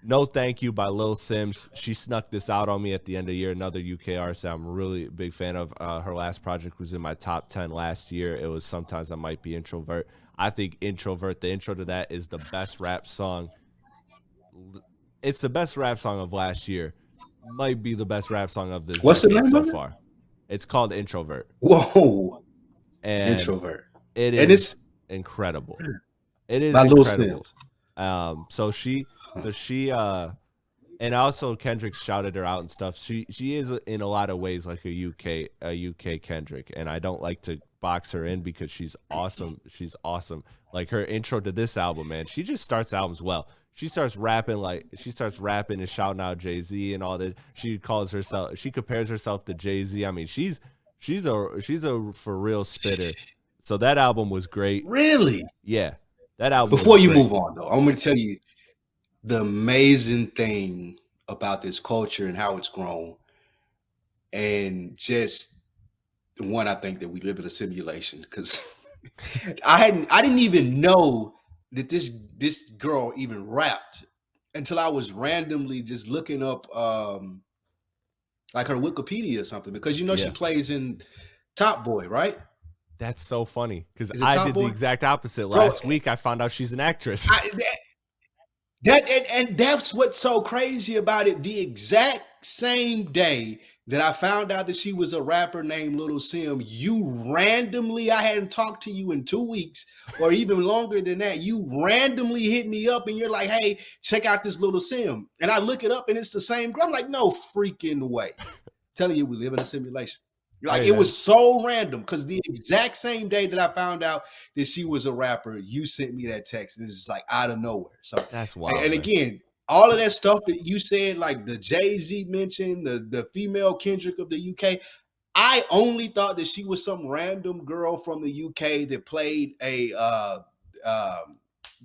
no Thank You by Lil Simz. She snuck this out on me at the end of the year. Another UK artist I'm really a big fan of. Uh, her last project was in my top 10 last year. It was Sometimes I Might Be Introvert. I think Introvert, the intro to that is the best rap song. It's the best rap song of last year. Might be the best rap song of this What's the name so far. It's called Introvert. Whoa. And Introvert. It is and it's, incredible. It is incredible. Um, so she [laughs] so she uh and also Kendrick shouted her out and stuff. She she is in a lot of ways like a UK a UK Kendrick, and I don't like to box her in because she's awesome. She's awesome. Like her intro to this album, man. She just starts albums well. She starts rapping like she starts rapping and shouting out Jay Z and all this. She calls herself. She compares herself to Jay Z. I mean, she's she's a she's a for real spitter. So that album was great. Really? Yeah, that album. Before you move on, though, I'm going to tell you the amazing thing about this culture and how it's grown, and just the one I think that we live in a simulation because [laughs] I hadn't, I didn't even know that this this girl even rapped until I was randomly just looking up um like her Wikipedia or something because you know she plays in Top Boy, right? That's so funny because I did Boy? the exact opposite. Bro, Last week, I found out she's an actress. I, [laughs] that, and, and that's what's so crazy about it. The exact same day that I found out that she was a rapper named Little Sim, you randomly, I hadn't talked to you in two weeks or even longer than that. You randomly hit me up and you're like, hey, check out this Little Sim. And I look it up and it's the same girl. I'm like, no freaking way. telling you, we live in a simulation. Like it was so random because the exact same day that I found out that she was a rapper, you sent me that text, and it's just like out of nowhere. So, That's wild. and man. again, all of that stuff that you said, like the Jay Z mentioned, the the female Kendrick of the UK, I only thought that she was some random girl from the UK that played a uh, um,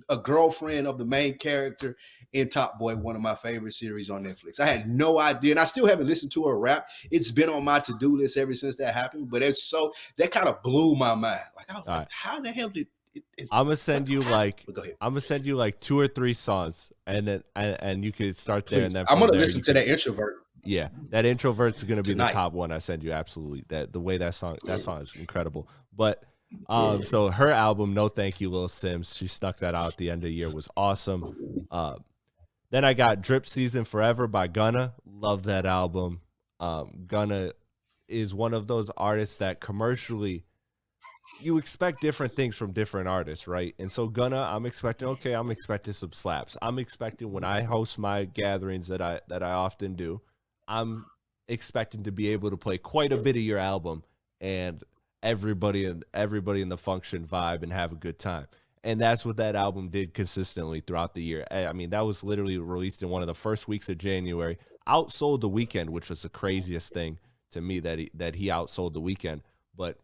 a girlfriend of the main character in Top Boy, one of my favorite series on Netflix. I had no idea, and I still haven't listened to her rap. It's been on my to do list ever since that happened. But it's so that kind of blew my mind. Like I was All like, right. how the hell did? It, I'm gonna send you like go. I'm gonna send you like two or three songs, and then and, and you could start there. Please. And then I'm gonna there listen to can- that introvert. Yeah, that introvert's gonna be Tonight. the top one I send you. Absolutely, that the way that song that song is incredible. But um, so her album, No Thank You, Lil Simz, she stuck that out at the end of the year was awesome. Uh, then I got Drip Season Forever by Gunna. Love that album. Um, Gunna is one of those artists that commercially you expect different things from different artists, right? And so Gunna, I'm expecting okay, I'm expecting some slaps. I'm expecting when I host my gatherings that I that I often do, I'm expecting to be able to play quite a bit of your album and everybody in everybody in the function vibe and have a good time. And that's what that album did consistently throughout the year. I mean, that was literally released in one of the first weeks of January. Outsold the Weeknd, which was the craziest thing to me that he that he outsold the Weeknd. But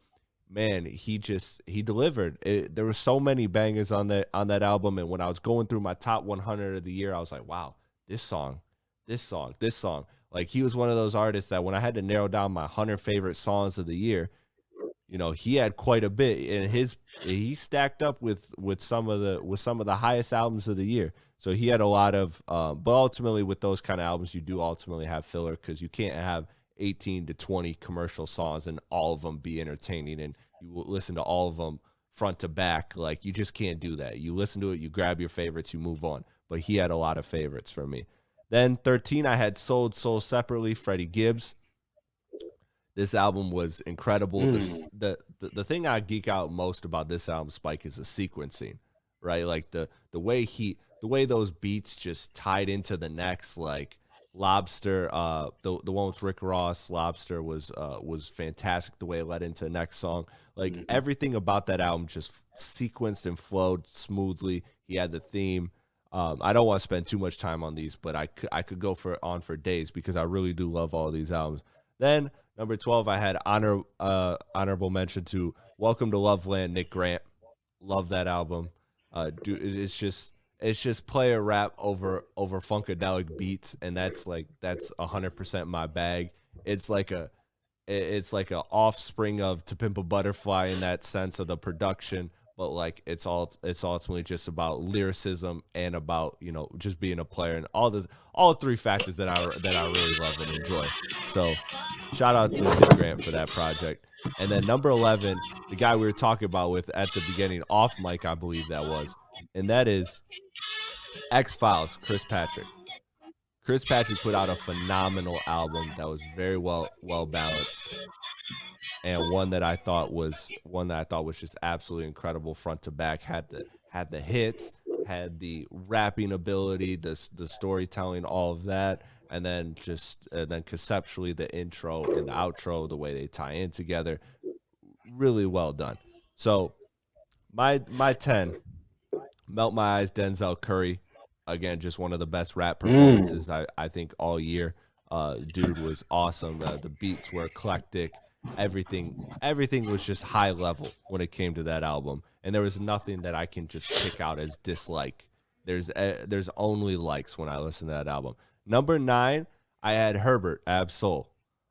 man, he just he delivered. It, there were so many bangers on that on that album, and when I was going through my top 100 of the year, I was like, wow, this song, this song, this song. Like he was one of those artists that when I had to narrow down my 100 favorite songs of the year, you know, he had quite a bit, and his he stacked up with with some of the with some of the highest albums of the year. So he had a lot of, um, but ultimately with those kind of albums, you do ultimately have filler because you can't have 18 to 20 commercial songs and all of them be entertaining and you listen to all of them front to back. Like you just can't do that. You listen to it, you grab your favorites, you move on. But he had a lot of favorites for me. Then 13, I had Sold Soul Separately, Freddie Gibbs. This album was incredible. The s- The, the the thing I geek out most about this album, Spike, is the sequencing, right? Like the the way he the way those beats just tied into the next, like Lobster, uh, the the one with Rick Ross, Lobster was uh was fantastic. The way it led into the next song, like everything about that album just sequenced and flowed smoothly. He had the theme. Um, I don't want to spend too much time on these, but I could I could go for on for days because I really do love all these albums. Then number twelve, I had honor uh honorable mention to Welcome to Loveland, Nick Grant. Love that album. Uh, do it's just it's just player rap over over funkadelic beats, and that's like that's hundred percent my bag. It's like a it's like a offspring of To Pimp a Butterfly in that sense of the production, but like it's all it's ultimately just about lyricism and about you know just being a player and all the all three factors that I that I really love and enjoy. So shout out to Grant for that project. And then number eleven, the guy we were talking about with at the beginning off mic, I believe that was, and that is X Files, Chris Patrick. Chris Patrick put out a phenomenal album that was very well well balanced, and one that I thought was one that I thought was just absolutely incredible front to back. Had the had the hits, had the rapping ability, the the storytelling, all of that, and then just and then conceptually the intro and the outro, the way they tie in together, really well done. So my my ten, melt my eyes, Denzel Curry again, just one of the best rap performances I, I think all year. Uh, dude was awesome. Uh, the beats were eclectic. everything everything was just high level when it came to that album, and there was nothing that I can just pick out as dislike. There's uh, there's only likes when I listen to that album. Number nine, I had Herbert Ab-Soul.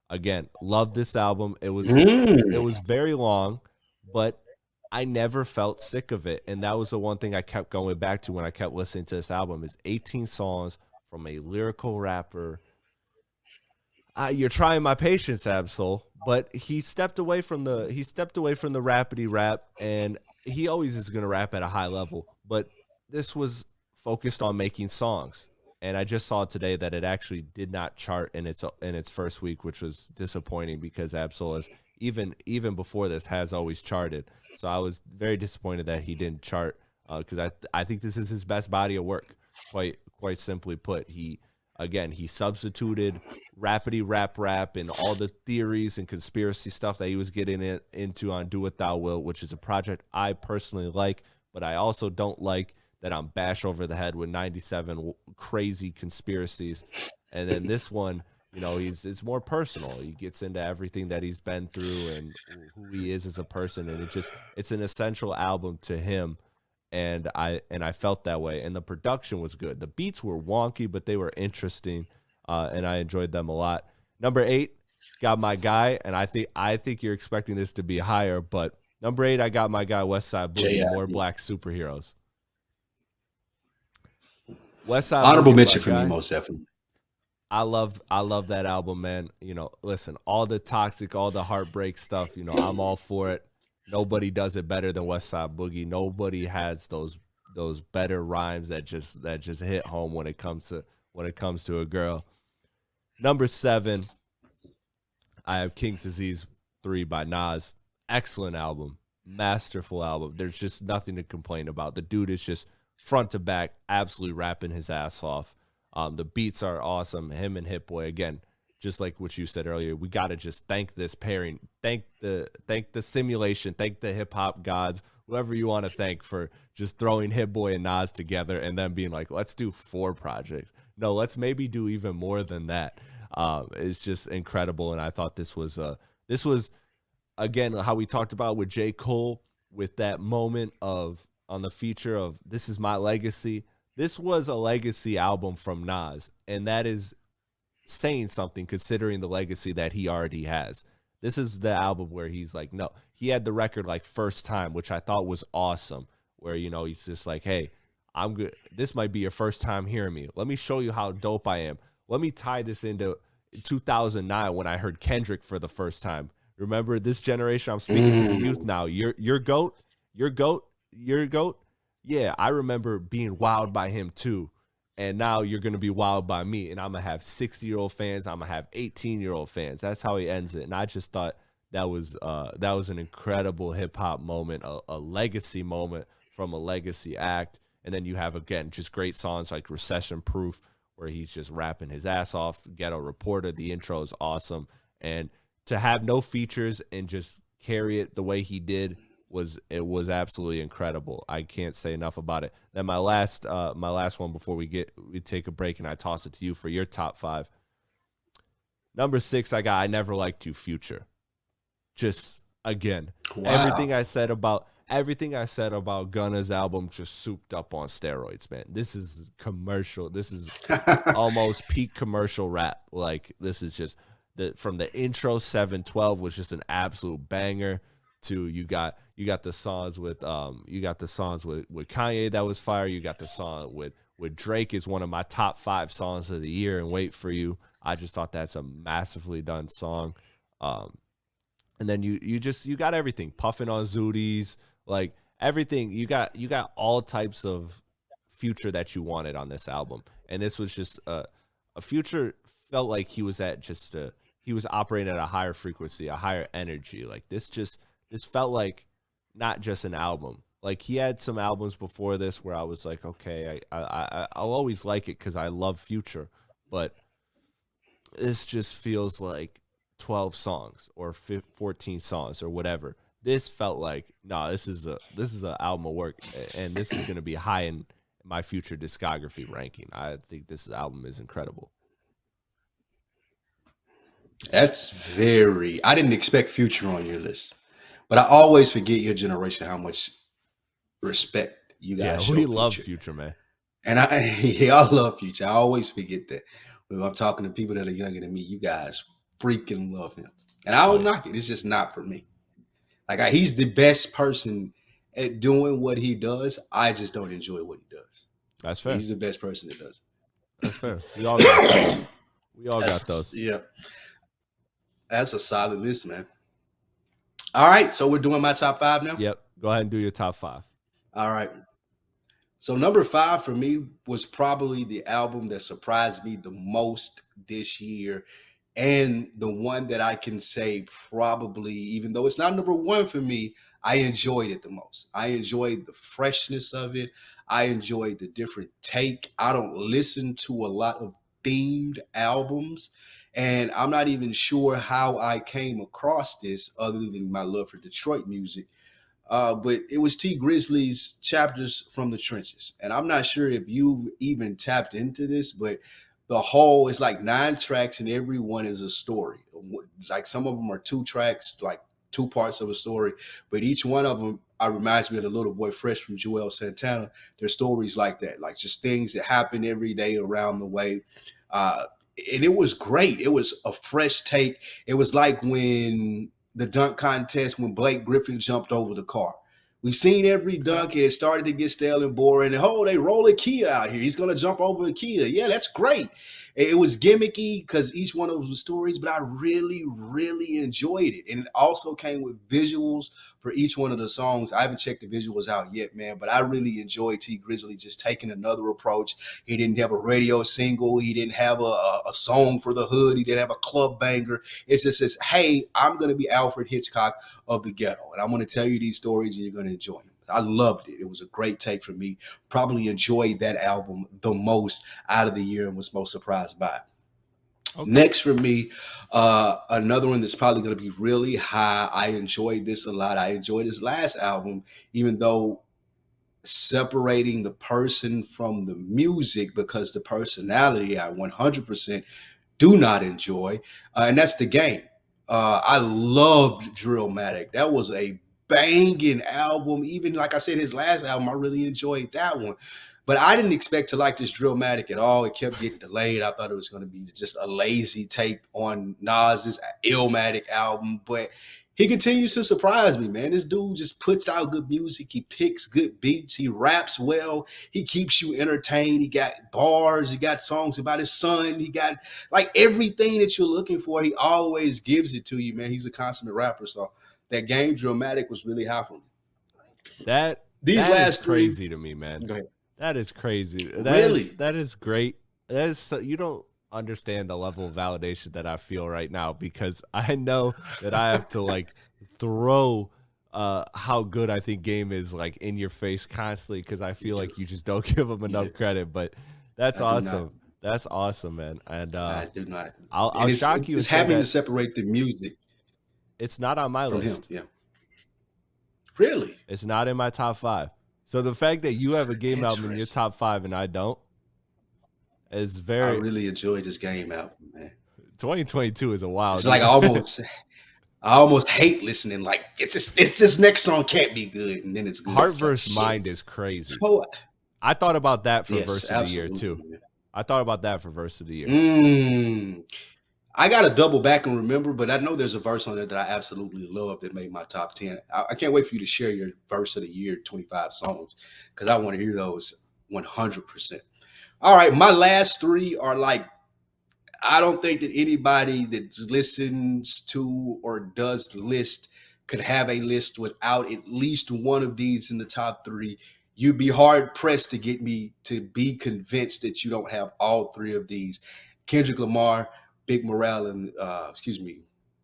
Again, love this album. It was mm. it was very long, but I never felt sick of it, and that was the one thing I kept going back to when I kept listening to this album. Is 18 songs from a lyrical rapper. Uh, you're trying my patience, Ab-Soul, but he stepped away from the he stepped away from the rapidy rap, and he always is going to rap at a high level. But this was focused on making songs, and I just saw today that it actually did not chart in its in its first week, which was disappointing because Ab-Soul is even even before this has always charted. So I was very disappointed that he didn't chart because uh, I I think this is his best body of work. Quite quite simply put, he again he substituted rapidy rap rap and all the theories and conspiracy stuff that he was getting in, into on Do What Thou Will, which is a project I personally like, but I also don't like that I'm bash over the head with 97 crazy conspiracies. And then this one you know he's it's more personal. He gets into everything that he's been through and who he is as a person and it just it's an essential album to him and i and i felt that way and the production was good. The beats were wonky but they were interesting uh, and i enjoyed them a lot. Number eight got my guy and i think i think you're expecting this to be higher but number eight i got my guy Westside Boogie more black superheroes. Westside honorable mention for me most definitely I love I love that album, man. You know, listen, all the toxic, all the heartbreak stuff, you know, I'm all for it. Nobody does it better than Westside Boogie. Nobody has those those better rhymes that just that just hit home when it comes to when it comes to a girl. Number seven, I have King's Disease 3 by Nas. Excellent album. Masterful album. There's just nothing to complain about. The dude is just front to back, absolutely rapping his ass off. Um, the beats are awesome. Him and Hit Boy again, just like what you said earlier. We got to just thank this pairing, thank the thank the simulation, thank the hip hop gods, whoever you want to thank for just throwing Hit Boy and Nas together and then being like, let's do four projects. No, let's maybe do even more than that. Um, it's just incredible, and I thought this was uh this was again how we talked about with J Cole with that moment of on the feature of this is my legacy this was a legacy album from Nas, and that is saying something considering the legacy that he already has. This is the album where he's like, no, he had the record like first time, which I thought was awesome. Where you know he's just like, hey, I'm good. This might be your first time hearing me. Let me show you how dope I am. Let me tie this into 2009 when I heard Kendrick for the first time. Remember this generation? I'm speaking mm. to the mm. youth now. Your your goat, your goat, your goat yeah, I remember being wowed by him too. And now you're going to be wowed by me. And I'm going to have 60 year old fans. I'm going to have 18 year old fans. That's how he ends it. And I just thought that was uh, that was an incredible hip hop moment, a, a legacy moment from a legacy act. And then you have, again, just great songs like Recession Proof, where he's just rapping his ass off. Ghetto Reporter, the intro is awesome. And to have no features and just carry it the way he did was it was absolutely incredible. I can't say enough about it. Then my last uh my last one before we get we take a break and I toss it to you for your top 5. Number 6 I got I never liked you future. Just again, wow. everything I said about everything I said about Gunna's album just souped up on steroids, man. This is commercial. This is [laughs] almost peak commercial rap. Like this is just the from the intro 712 was just an absolute banger to you got you got the songs with um you got the songs with with Kanye that was fire. You got the song with with Drake is one of my top five songs of the year. And wait for you, I just thought that's a massively done song. Um, and then you you just you got everything puffing on Zooties, like everything. You got you got all types of future that you wanted on this album, and this was just a a future felt like he was at just a he was operating at a higher frequency, a higher energy. Like this just this felt like not just an album. Like he had some albums before this where I was like, okay, I, I, I I'll always like it because I love Future, but this just feels like 12 songs or 14 songs or whatever. This felt like, nah, this is a this is an album of work, and this is gonna be high in my future discography ranking. I think this album is incredible. That's very. I didn't expect Future on your list, but I always forget your generation how much respect you guys. Show. Yeah, we love Future, man. And I, [laughs] yeah, I love Future. I always forget that when I'm talking to people that are younger than me. You guys freaking love him, and I don't oh, knock it. It's just not for me. Like I, he's the best person at doing what he does. I just don't enjoy what he does. That's fair. He's the best person that does. That's fair. We all got those. We all That's, got those. Yeah. That's a solid list, man. All right, so we're doing my top five now. Yep. Go ahead and do your top five. All right. So number five for me was probably the album that surprised me the most this year, and the one that I can say probably, even though it's not number one for me, I enjoyed it the most. I enjoyed the freshness of it. I enjoyed the different take. I don't listen to a lot of themed albums. And I'm not even sure how I came across this other than my love for Detroit music. Uh, but it was Tee Grizzley's chapters from the trenches. And I'm not sure if you've even tapped into this, but the whole is like nine tracks and every one is a story. Like some of them are two tracks, like two parts of a story, but each one of them I reminds me of the little boy fresh from Juelz Santana. There's stories like that, like just things that happen every day around the way. Uh, and it was great. It was a fresh take. It was like when the dunk contest when Blake Griffin jumped over the car. We've seen every dunk. And it started to get stale and boring. And oh, they roll a Kia out here. He's to jump over a Kia. Yeah, that's great. It was gimmicky because each one of those stories, but I really, really enjoyed it. And it also came with visuals for each one of the songs. I haven't checked the visuals out yet, man, but I really enjoyed Tee Grizzley just taking another approach. He didn't have a radio single, he didn't have a, a, song for the hood, he didn't have a club banger. It just says, hey, I'm going to be Alfred Hitchcock of the ghetto, and I'm going to tell you these stories, and you're going to enjoy them. I loved it. It was a great take for me. Probably enjoyed that album the most out of the year and was most surprised by it. Okay. Next for me, uh, another one that's probably going to be really high. I enjoyed this a lot. I enjoyed his last album, even though separating the person from the music because the personality I 100% do not enjoy, uh, and that's the game. Uh, I loved Drillmatic. That was a banging album. Even like I said, his last album, I really enjoyed that one. But I didn't expect to like this Drillmatic at all. It kept getting delayed. I thought it was going to be just a lazy take on Nas's Illmatic album. But he continues to surprise me, man. This dude just puts out good music. He picks good beats. He raps well. He keeps you entertained. He got bars. He got songs about his son. He got like everything that you're looking for. He always gives it to you, man. He's a consummate rapper. So that game Drillmatic was really high for me. That these that last crazy three, to me, man. That is crazy. That really? Is, that is great. That is so, you don't understand the level of validation that I feel right now because [laughs] I know that I have to like throw uh how good I think game is like in your face constantly because I feel like you just don't [laughs] give them enough credit. But that's awesome. That's awesome, man. And uh, I do not. I'll, I'll shock you. It's having to separate the music. It's not on my list. Him. Yeah. Really? It's not in my top five. So the fact that you have a game album in your top five and I don't is very. I really enjoyed this game album, man. 2022 is a wild. It's like I almost, [laughs] I almost hate listening. Like it's just, it's this next song can't be good, and then it's good. Heart versus Mind is crazy. So, I thought about that for yes, verse of the year too. I thought about that for verse of the year. Mm. I got to double back and remember, but I know there's a verse on there that I absolutely love that made my top 10. I, I can't wait for you to share your verse of the year 25 songs because I want to hear those 100%. All right, my last three are like, I don't think that anybody that listens to or does list could have a list without at least one of these in the top three. You'd be hard pressed to get me to be convinced that you don't have all three of these. Kendrick Lamar, Big Morale and uh, excuse me,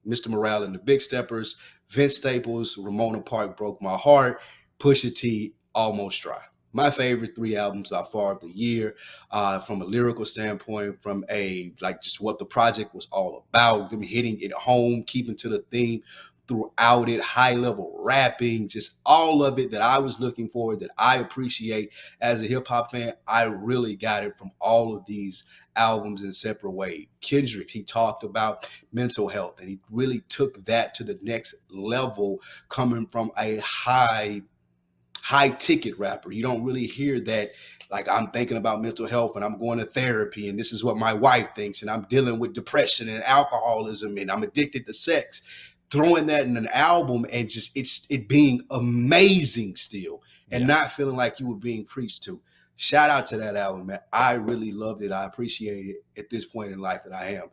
Mr. Morale and the Big Steppers, Vince Staples, Ramona Park broke my heart, Pusha T, Almost Dry. My favorite three albums by far of the year, uh, from a lyrical standpoint, from a like just what the project was all about, them hitting it home, keeping to the theme throughout it, high level rapping, just all of it that I was looking for, that I appreciate as a hip hop fan. I really got it from all of these albums in separate ways. Kendrick, he talked about mental health and he really took that to the next level coming from a high high ticket rapper. You don't really hear that like I'm thinking about mental health and I'm going to therapy and this is what my wife thinks and I'm dealing with depression and alcoholism and I'm addicted to sex. Throwing that in an album and just it's it being amazing still and yeah. not feeling like you were being preached to. Shout out to that album, man. I really loved it. I appreciate it at this point in life that I am.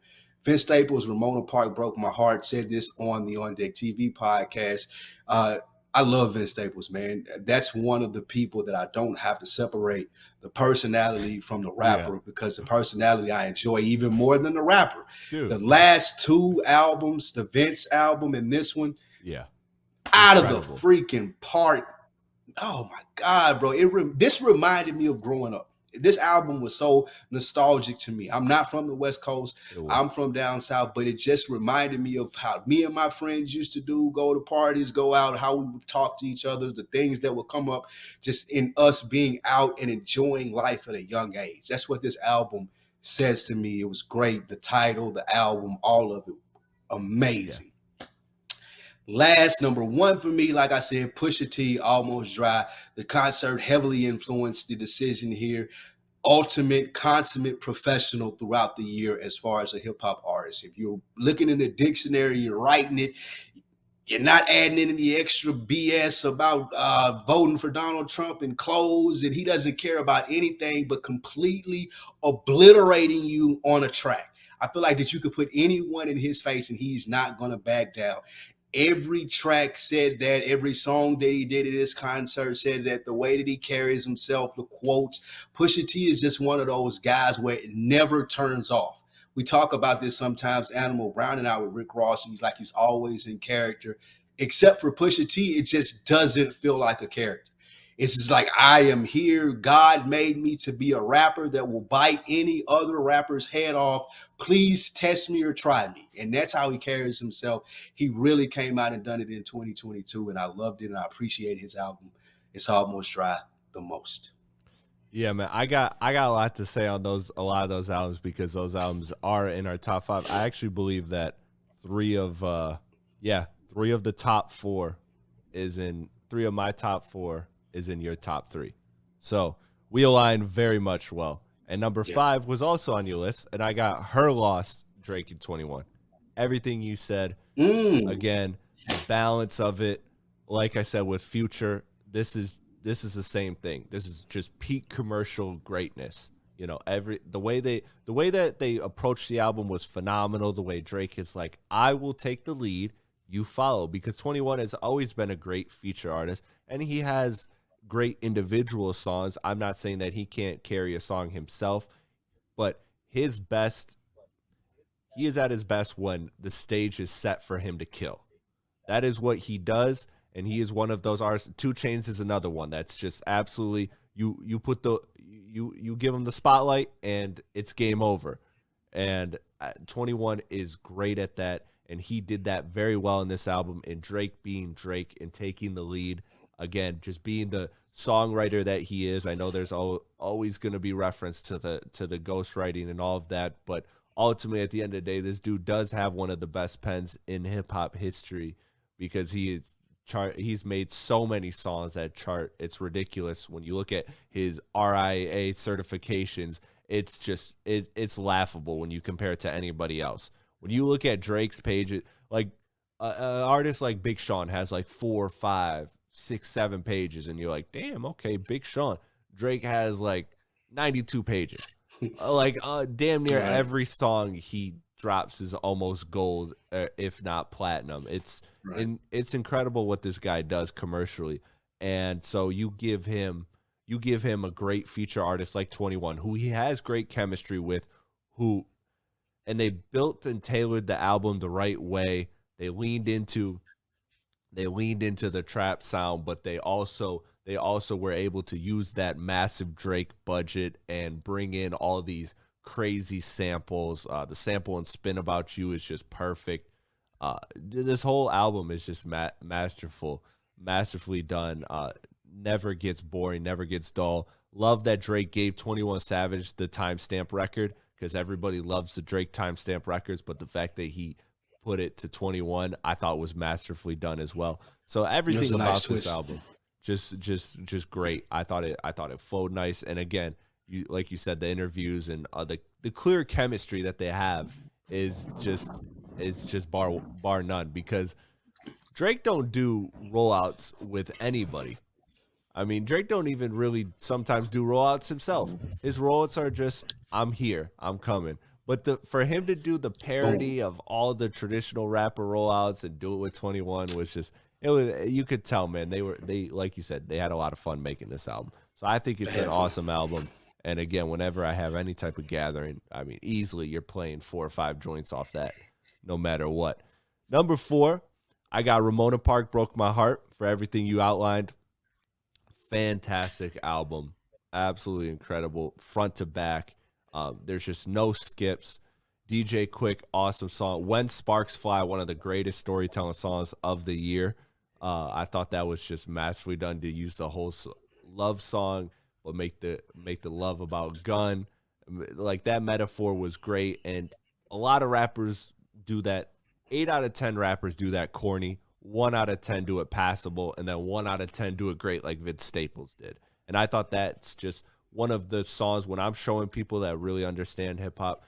Vince Staples, Ramona Park broke my heart. Said this on the On Deck TV podcast. Uh, I love Vince Staples, man. That's one of the people that I don't have to separate the personality from the rapper yeah. because the personality I enjoy even more than the rapper. Dude. The last two albums, the Vince album and this one, yeah, out Incredible. of the freaking park oh my god, bro! It re- this reminded me of growing up. This album was so nostalgic to me. I'm not from the West Coast. I'm from down south, but it just reminded me of how me and my friends used to do: go to parties, go out, how we would talk to each other, the things that would come up, just in us being out and enjoying life at a young age. That's what this album says to me. It was great. The title, the album, all of it, amazing. Yeah. Last number one for me, like I said, Pusha T, almost dry. The concert heavily influenced the decision here. Ultimate, consummate professional throughout the year as far as a hip hop artist. If you're looking in the dictionary, you're writing it, you're not adding in any extra BS about uh, voting for Donald Trump and clothes, and he doesn't care about anything but completely obliterating you on a track. I feel like that you could put anyone in his face and he's not going to back down. Every track said that. Every song that he did at this concert said that. The way that he carries himself, the quotes. Pusha T is just one of those guys where it never turns off. We talk about this sometimes. Animal Brown and I with Rick Ross. and He's like he's always in character. Except for Pusha T, it just doesn't feel like a character. It's just like I am here. God made me to be a rapper that will bite any other rapper's head off. Please test me or try me. And that's how he carries himself. He really came out and done it in 2022. And I loved it and I appreciate his album. It's almost dry the most. Yeah, man. I got I got a lot to say on those a lot of those albums because those albums are in our top five. I actually believe that three of uh yeah, three of the top four is in three of my top four is in your top three. So we align very much well. And number yeah. five was also on your list, and I got her lost Drake in 21. Everything you said, mm. again, the balance of it. Like I said with Future, this is this is the same thing. This is just peak commercial greatness. You know, every the way they the way that they approached the album was phenomenal. The way Drake is like, I will take the lead, you follow, because 21 has always been a great feature artist, and he has great individual songs. I'm not saying that he can't carry a song himself, but his best he is at his best when the stage is set for him to kill. That is what he does, and he is one of those artists. 2 Chainz is another one that's just absolutely you you put the you you give him the spotlight and it's game over. And uh, 21 is great at that, and he did that very well in this album. And Drake being Drake and taking the lead again, just being the songwriter that he is. I know there's always going to be reference to the to the ghostwriting and all of that, but ultimately at the end of the day, this dude does have one of the best pens in hip hop history because he is chart he's made so many songs that chart it's ridiculous when you look at his RIAA certifications it's just it, it's laughable when you compare it to anybody else when you look at Drake's page like uh, an artist like Big Sean has like four or five six, seven pages, and you're like, damn, okay, Big Sean. Drake has like 92 pages. [laughs] Uh, like uh, damn near right. every song he drops is almost gold, uh, if not platinum. It's right. in, it's incredible what this guy does commercially, and so you give him you give him a great feature artist like 21, who he has great chemistry with, who and they built and tailored the album the right way. They leaned into they leaned into the trap sound, but they also they also were able to use that massive Drake budget and bring in all these crazy samples. Uh, the sample and spin about you is just perfect. Uh, this whole album is just ma- masterful, masterfully done. Uh, never gets boring, never gets dull. Love that Drake gave 21 Savage the timestamp record because everybody loves the Drake timestamp records, but the fact that he put it to 21, I thought was masterfully done as well. So everything about nice this album, just just just great. I thought it I thought it flowed nice, and again, you like you said, the interviews and uh, the the clear chemistry that they have is just is just bar bar none because Drake don't do rollouts with anybody. I mean, Drake don't even really sometimes do rollouts himself. His rollouts are just I'm here, I'm coming. But the, for him to do the parody of all the traditional rapper rollouts and do it with 21 was just it was you could tell man they were they like you said they had a lot of fun making this album. So I think it's an awesome album. And again, whenever I have any type of gathering, I mean, easily you're playing four or five joints off that, no matter what. Number four, I got Ramona Park broke my heart for everything you outlined. Fantastic album, absolutely incredible, front to back. Um, there's just no skips. DJ Quik, awesome song. When Sparks Fly, one of the greatest storytelling songs of the year. Uh, I thought that was just masterfully done to use the whole love song but make the make the love about gun. Like that metaphor was great, and a lot of rappers do that. Eight out of ten rappers do that corny. One out of ten do it passable, and then one out of ten do it great, like Vince Staples did. And I thought that's just one of the songs when I'm showing people that really understand hip hop.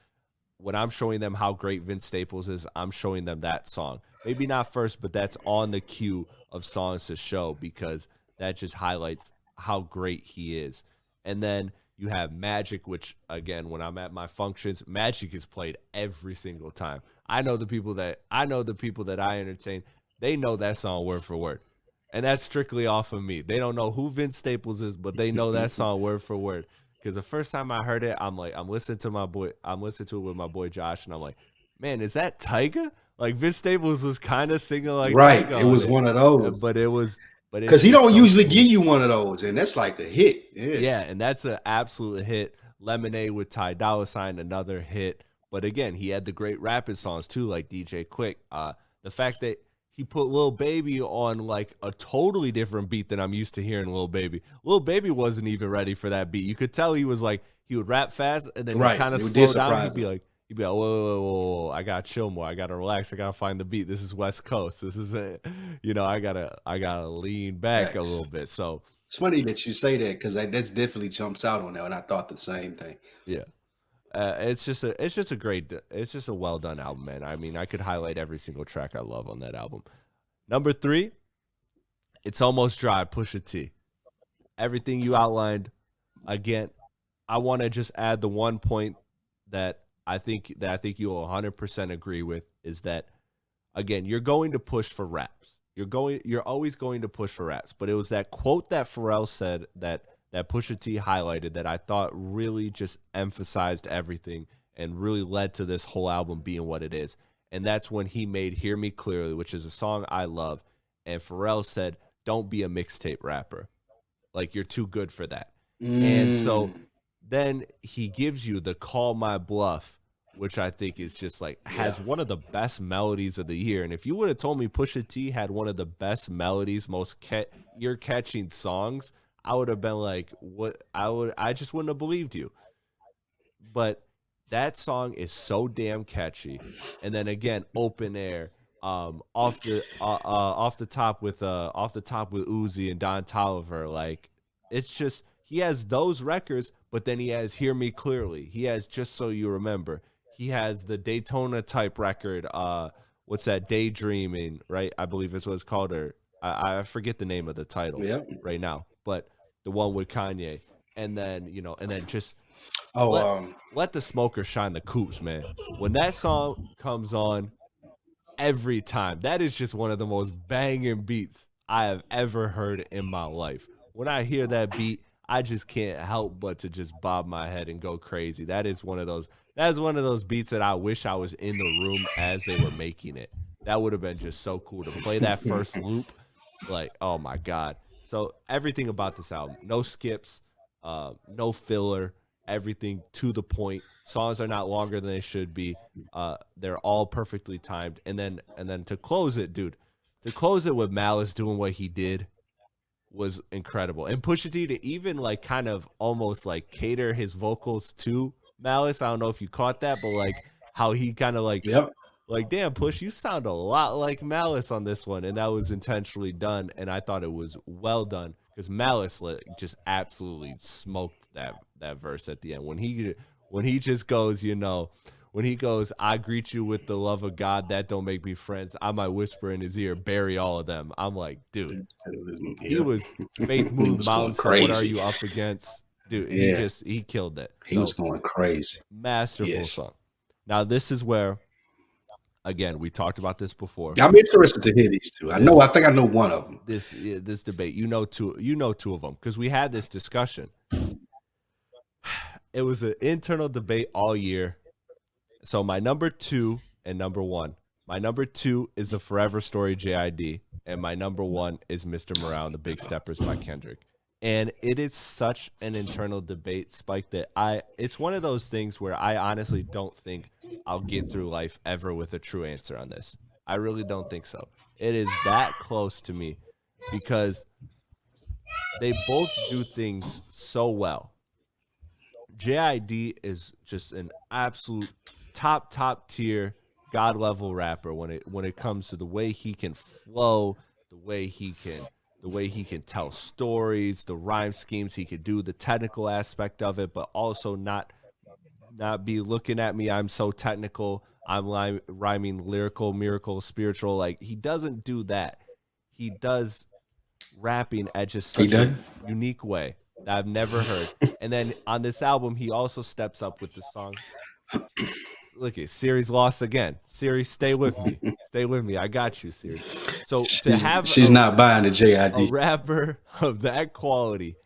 When I'm showing them how great Vince Staples is, I'm showing them that song. Maybe not first, but that's on the queue of songs to show because that just highlights how great he is. And then you have Magic, which again, when I'm at my functions, Magic is played every single time. I know the people that I know the people that I entertain, they know that song word for word. And that's strictly off of me. They don't know who Vince Staples is, but they know that song word for word. Because the first time I heard it, I'm like, I'm listening to my boy, I'm listening to it with my boy Josh, and I'm like, man, is that Tyga? Like Vince Staples was kind of singing like right. Tyga it was one of those, but it was but because he don't so usually cool. give you one of those, and that's like a hit. Yeah, yeah and that's an absolute hit. Lemonade with Ty Dolla Sign, another hit. But again, he had the great rapping songs too, like DJ Quik. Uh, the fact that he put Lil Baby on like a totally different beat than I'm used to hearing Lil Baby. Lil Baby wasn't even ready for that beat. You could tell he was like he would rap fast and then right. kind of slow down. He'd be like, You'd be like, whoa, whoa, whoa, whoa, I gotta chill more. I gotta relax. I gotta find the beat. This is West Coast. This is it. [laughs] You know, I gotta, I gotta lean back a little bit. So it's funny that you say that because that that's definitely jumps out on that, and I thought the same thing. Yeah, uh, it's just a, it's just a great, it's just a well done album, man. I mean, I could highlight every single track I love on that album. Number three, it's almost dry. Pusha T. Everything you outlined. Again, I want to just add the one point that I think that I think you'll 100% agree with is that again, you're going to push for raps. You're going you're always going to push for raps. But it was that quote that Pharrell said that that Pusha T highlighted that I thought really just emphasized everything and really led to this whole album being what it is. And that's when he made Hear Me Clearly, which is a song I love. And Pharrell said, Don't be a mixtape rapper. Like you're too good for that. Mm. And so mm. Then he gives you the Call My Bluff, which I think is just like has yeah. one of the best melodies of the year. And if you would have told me Pusha T had one of the best melodies, most ca- ear catching songs, I would have been like, what? I would, I just wouldn't have believed you. But that song is so damn catchy. And then again, open air, um, off the uh, uh, off the top with uh, off the top with Uzi and Don Toliver. like it's just he has those records, but then he has Hear Me Clearly. He has Just So You Remember. He has the Daytona type record. Uh, what's that? Daydreaming, right? I believe it's what it's called, or I, I forget the name of the title yeah. right now, but the one with Kanye. And then, you know, and then just oh, let, um, let the smoker shine the coupes, man. When that song comes on, every time, that is just one of the most banging beats I have ever heard in my life. When I hear that beat, I just can't help but to just bob my head and go crazy. That is one of those that is one of those beats that I wish I was in the room as they were making it. That would have been just so cool to play that first loop. Like, oh my god. So everything about this album, no skips, uh, no filler, everything to the point. Songs are not longer than they should be. Uh, they're all perfectly timed. And then and then to close it, dude, to close it with Malice doing what he did was incredible. And Pusha T to even like kind of almost like cater his vocals to Malice. I don't know if you caught that, but like how he kind of like Yep. Like damn push you sound a lot like malice on this one and that was intentionally done and i thought it was well done because malice just absolutely smoked that that verse at the end when he when he just goes you know when he goes i greet you with the love of god that don't make me friends i might whisper in his ear bury all of them i'm like dude he was faith [laughs] He moved mountains so what are you up against dude he Yeah. just he killed it He So- was going crazy. masterful Yes. song. Now this is where, again, we talked about this before. I'm interested to hear these two. I know. I think I know one of them. This this debate, you know two, you know two of them because we had this discussion. It was an internal debate all year. So my number two and number one. My number two is a Forever Story JID, and my number one is Mr. Morale and the Big Steppers by Kendrick. And it is such an internal debate, Spike, that I it's one of those things where I honestly don't think I'll get through life ever with a true answer on this. I really don't think so. It is that close to me because they both do things so well. JID is just an absolute top top tier god level rapper when it when it comes to the way he can flow, the way he can the way he can tell stories, the rhyme schemes he could do, the technical aspect of it, but also not not be looking at me. I'm so technical. I'm li- rhyming lyrical, miracle, spiritual. Like he doesn't do that. He does rapping at just such a unique way that I've never heard. and then on this album, he also steps up with the song. Look at Siri's lost again. Siri, stay with me. Stay with me. I got you, Siri. So to She's, have she's a- not buying the a JID. rapper of that quality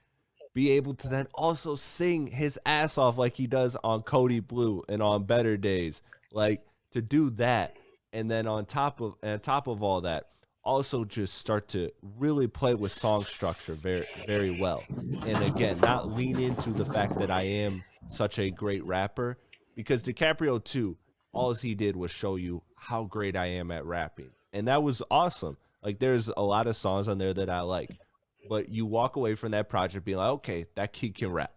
be able to then also sing his ass off like he does on Kody Blu and on Better Days. Like to do that and then on top of on top of all that also just start to really play with song structure very very well. And again, not lean into the fact that I am such a great rapper because DiCaprio 2 all he did was show you how great I am at rapping. And that was awesome. Like there's a lot of songs on there that I like. But you walk away from that project being like, okay, that kid can rap.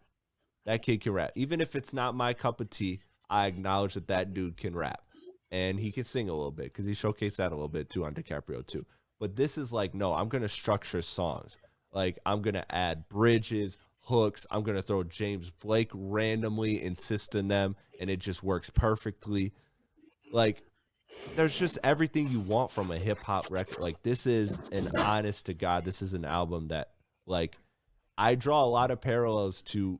That kid can rap. Even if it's not my cup of tea, I acknowledge that that dude can rap. And he can sing a little bit because he showcased that a little bit too on DiCaprio 2. But this is like, no, I'm to structure songs. Like I'm to add bridges, hooks. I'm to throw James Blake randomly, insist in them, and it just works perfectly. Like there's just everything you want from a hip hop record. Like this is an honest to God, this is an album that like I draw a lot of parallels to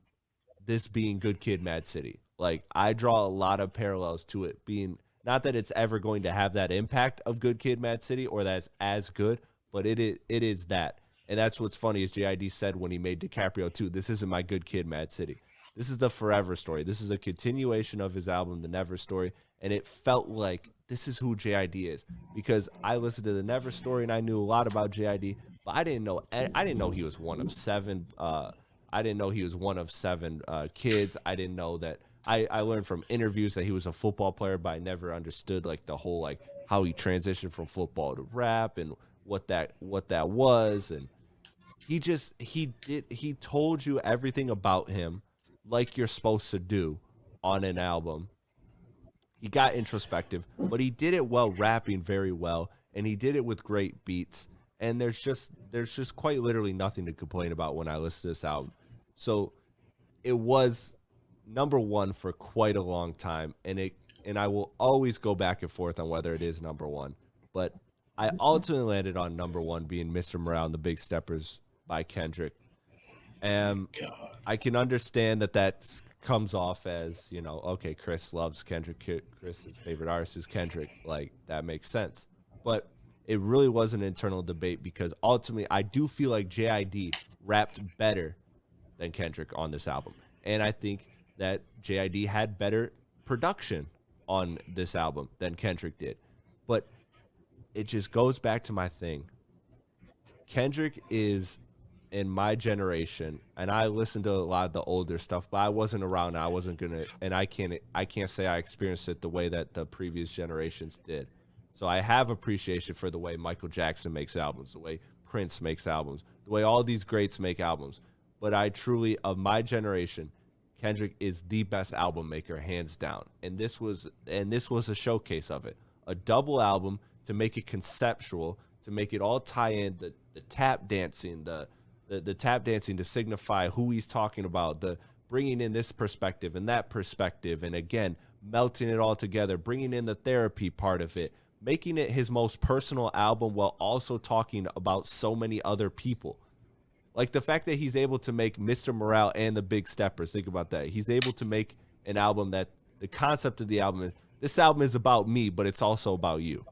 this being Good Kid Mad City. Like I draw a lot of parallels to it being not that it's ever going to have that impact of Good Kid Mad City or that's as good, but it is it is that. And that's what's funny is JID said when he made DiCaprio 2, this isn't my Good Kid Mad City. This is the forever story. This is a continuation of his album, The Never Story. And it felt like this is who JID is because I listened to The Never Story and I knew a lot about JID, but I didn't know I didn't know he was one of seven. Uh, I didn't know he was one of seven uh, kids. I didn't know that. I, I learned from interviews that he was a football player, but I never understood like the whole like how he transitioned from football to rap and what that what that was and he just he did he told you everything about him like you're supposed to do on an album he got introspective but he did it while rapping very well and he did it with great beats. And there's just there's just quite literally nothing to complain about when i listen to this album. So it was number one for quite a long time and it and i will always go back and forth on whether it is number one. But i ultimately landed on number one being mr morale and the big steppers by kendrick. And God. I can understand that that comes off as you know, okay, Chris loves Kendrick. Chris's favorite artist is Kendrick. Like that makes sense, but it really was an internal debate because ultimately, I do feel like JID rapped better than Kendrick on this album, and I think that JID had better production on this album than Kendrick did, but it just goes back to my thing. Kendrick is in my generation, and I listened to a lot of the older stuff, but I wasn't around. I wasn't gonna, and I can't, I can't say I experienced it the way that the previous generations did. So I have appreciation for the way Michael Jackson makes albums, the way Prince makes albums, the way all these greats make albums. But I truly, of my generation, Kendrick is the best album maker, hands down. And this was, and this was a showcase of it, a double album to make it conceptual, to make it all tie in the the tap dancing, the the, the tap dancing to signify who he's talking about, the bringing in this perspective and that perspective, and again, melting it all together, bringing in the therapy part of it, making it his most personal album while also talking about so many other people. Like the fact that he's able to make Mr. Morale and the Big Steppers, think about that. He's able to make an album that the concept of the album is this album is about me, but it's also about you.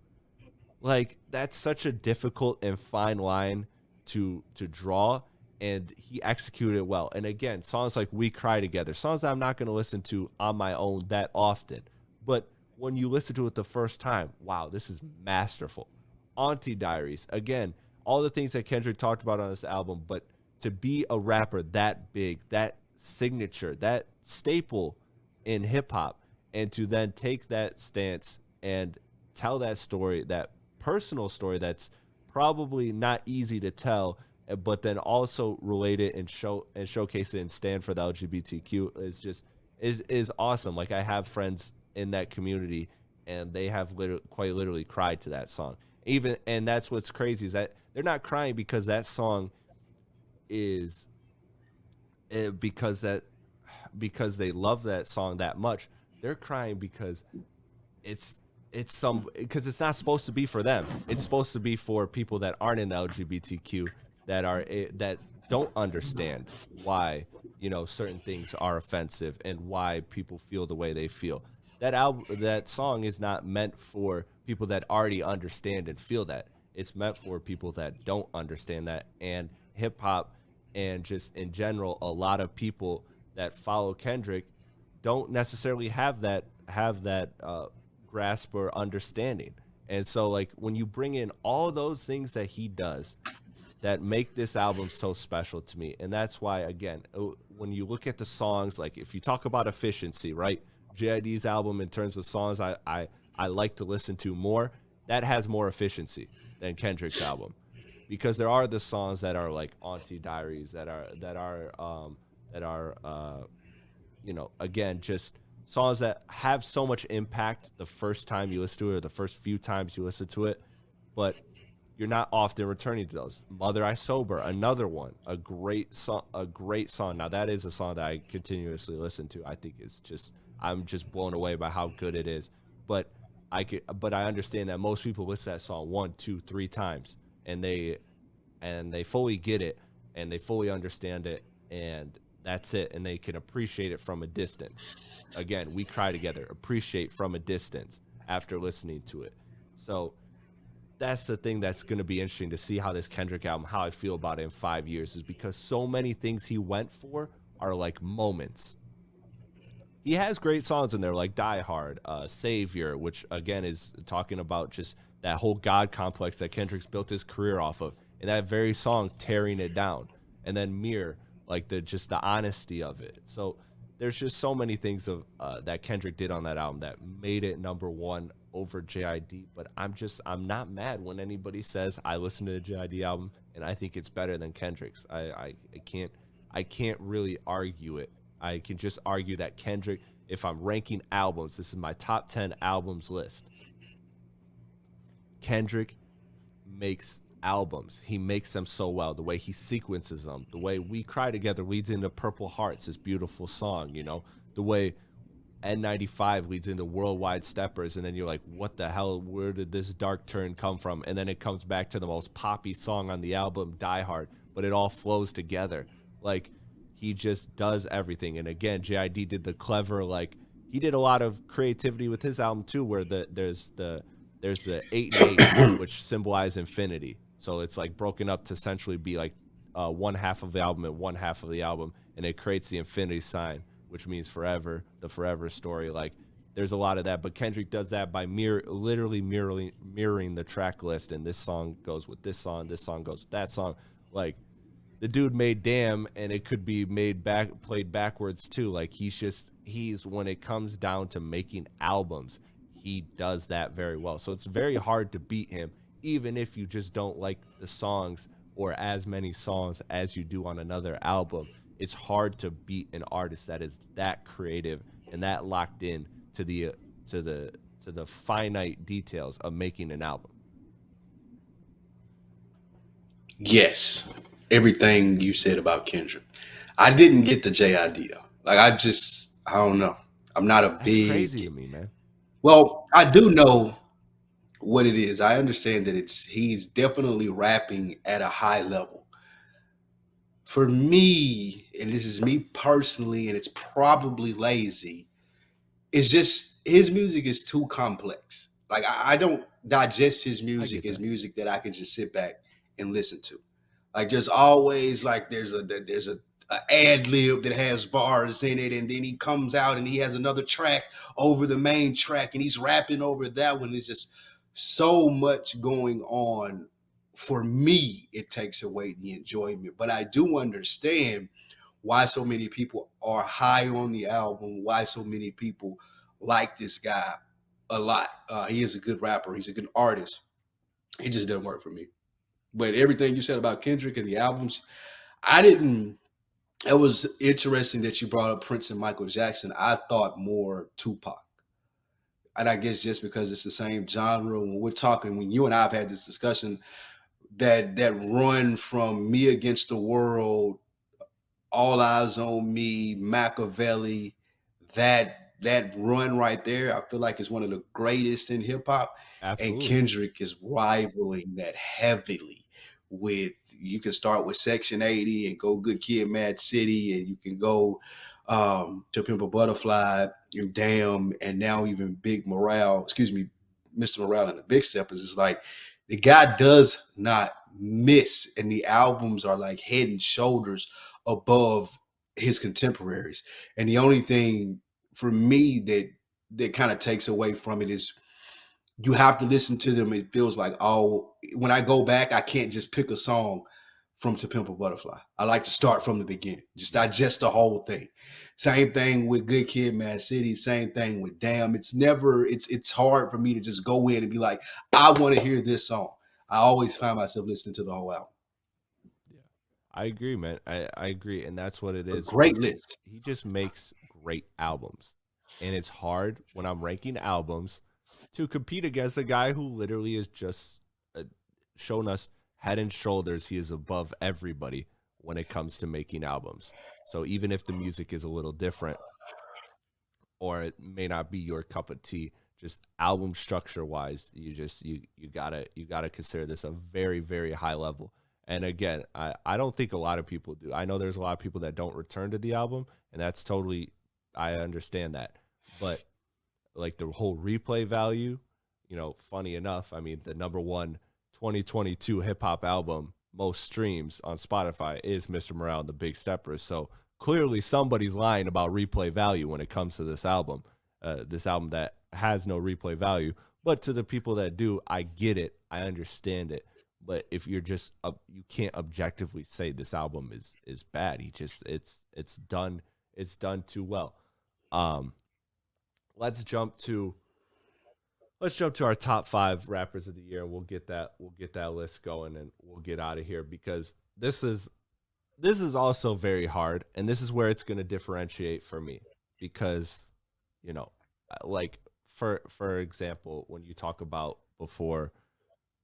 Like that's such a difficult and fine line to to draw and he executed it well. And again, songs like We Cry Together, songs I'm not going to listen to on my own that often. But when you listen to it the first time, wow, this is masterful. Auntie Diaries, again, all the things that Kendrick talked about on this album, but to be a rapper that big, that signature, that staple in hip hop, and to then take that stance and tell that story, that personal story that's probably not easy to tell, but then also relate it and show and showcase it and stand for the LGBTQ is just is is awesome. Like I have friends in that community and they have literally, quite literally cried to that song. Even and that's what's crazy is that they're not crying because that song is uh, because that because they love that song that much. They're crying because it's it's some because it's not supposed to be for them. It's supposed to be for people that aren't in the LGBTQ that are eh, that don't understand why you know certain things are offensive and why people feel the way they feel. That album, that song is not meant for people that already understand and feel that. It's meant for people that don't understand that. And hip hop and just in general, a lot of people that follow Kendrick don't necessarily have that have that uh, grasp or understanding. And so like when you bring in all those things that he does that make this album so special to me. And that's why again, uh, when you look at the songs like if you talk about efficiency, right? JID's album in terms of songs I I I like to listen to more, that has more efficiency than Kendrick's album. Because there are the songs that are like Auntie Diaries that are that are um that are uh you know, again just songs that have so much impact the first time you listen to it or the first few times you listen to it, but you're not often returning to those. Mother I Sober, another one, a great song, a great song. Now that is a song that I continuously listen to. I think is just I'm just blown away by how good it is. But I could, but I understand that most people listen to that song one, two, three times, and they and they fully get it and they fully understand it and that's it. And they can appreciate it from a distance. Again, we cry together, appreciate from a distance after listening to it. So that's the thing that's going to be interesting to see how this Kendrick album, how I feel about it in five years, is because so many things he went for are like moments. He has great songs in there, like Die Hard, uh, Savior, which again is talking about just that whole God complex that Kendrick's built his career off of, and that very song tearing it down. And then Mirror, like the just the honesty of it. So there's just so many things of uh, that Kendrick did on that album that made it number one over JID. But I'm just I'm not mad when anybody says I listen to the JID album and I think it's better than Kendrick's. I, I, I can't I can't really argue it. I can just argue that Kendrick, if I'm ranking albums, this is my top ten albums list. Kendrick makes albums. He makes them so well. The way he sequences them, the way We Cry Together leads into Purple Hearts, this beautiful song, you know, the way N95 leads into Worldwide Steppers, and then you're like, what the hell? Where did this dark turn come from? And then it comes back to the most poppy song on the album, Die Hard, but it all flows together. Like, he just does everything. And again, JID did the clever, like, he did a lot of creativity with his album too, where the there's the there's the eight and eight, [coughs] which symbolize infinity. So it's like broken up to essentially be like uh, one half of the album and one half of the album, and it creates the infinity sign, which means forever, the forever story. Like there's a lot of that, but Kendrick does that by mirror, literally mirroring mirroring the track list, and this song goes with this song, this song goes with that song. Like the dude made damn and it could be made back played backwards too like he's just he's when it comes down to making albums he does that very well so it's very hard to beat him even if you just don't like the songs or as many songs as you do on another album it's hard to beat an artist that is that creative and that locked in to the uh, to the to the finite details of making an album Yes, everything you said about Kendrick. I didn't get the J idea. Like I just, I don't know. I'm not a that's big. crazy to me man Well, I do know what it is. I understand that it's he's definitely rapping at a high level. For me, and this is me personally, and it's probably lazy. It's just his music is too complex. Like I, I don't digest his music as music that I can just sit back and listen to. Like there's always like there's a there's a, a ad lib that has bars in it, and then he comes out and he has another track over the main track, and he's rapping over that one. It's just so much going on. For me, it takes away the enjoyment. But I do understand why so many people are high on the album, why so many people like this guy a lot. Uh, he is a good rapper, he's a good artist. It just doesn't work for me. But everything you said about Kendrick and the albums, I didn't. It was interesting that you brought up Prince and Michael Jackson. I thought more Tupac. And I guess just because it's the same genre, when we're talking, when you and I have had this discussion, that that run from me against the world, all eyes on me, Machiavelli, that that run right there, I feel like is one of the greatest in hip hop. And Kendrick is rivaling that heavily with you can start with Section 80 and go Good Kid Mad City, and you can go um to Pimp a Butterfly and Damn, and now even Big Morale, excuse me, Mr. Morale and the Big Steppers. It's like the guy does not miss, and the albums are like head and shoulders above his contemporaries. And the only thing for me that that kind of takes away from it is you have to listen to them. It feels like, oh, when I go back, I can't just pick a song from To Pimp a Butterfly. I like to start from the beginning, just digest the whole thing. Same thing with Good Kid, Mad City. Same thing with Damn. It's never. It's it's hard for me to just go in and be like, I want to hear this song. I always find myself listening to the whole album. Yeah, I agree, man. I, I agree, and that's what it is. A great He- list. He just makes great albums, and it's hard when I'm ranking albums to compete against a guy who literally is just uh, shown us head and shoulders. He is above everybody when it comes to making albums. So even if the music is a little different, or it may not be your cup of tea, just album structure wise, you just you you gotta you gotta consider this a very very high level. And again, I, I don't think a lot of people do. I know there's a lot of people that don't return to the album, and that's totally I understand that. But like the whole replay value, you know, funny enough, I mean the number one 2022 hip hop album most streams on Spotify is Mr. Morale and the Big Steppers. So clearly somebody's lying about replay value when it comes to this album. Uh, this album that has no replay value. But to the people that do, I get it. I understand it. But if you're just uh, you can't objectively say this album is is bad. He just it's it's done it's done too well. Um let's jump to let's jump to our top five rappers of the year. We'll get that we'll get that list going and we'll get out of here because this is this is also very hard and this is where it's going to differentiate for me because you know like for for example when you talk about before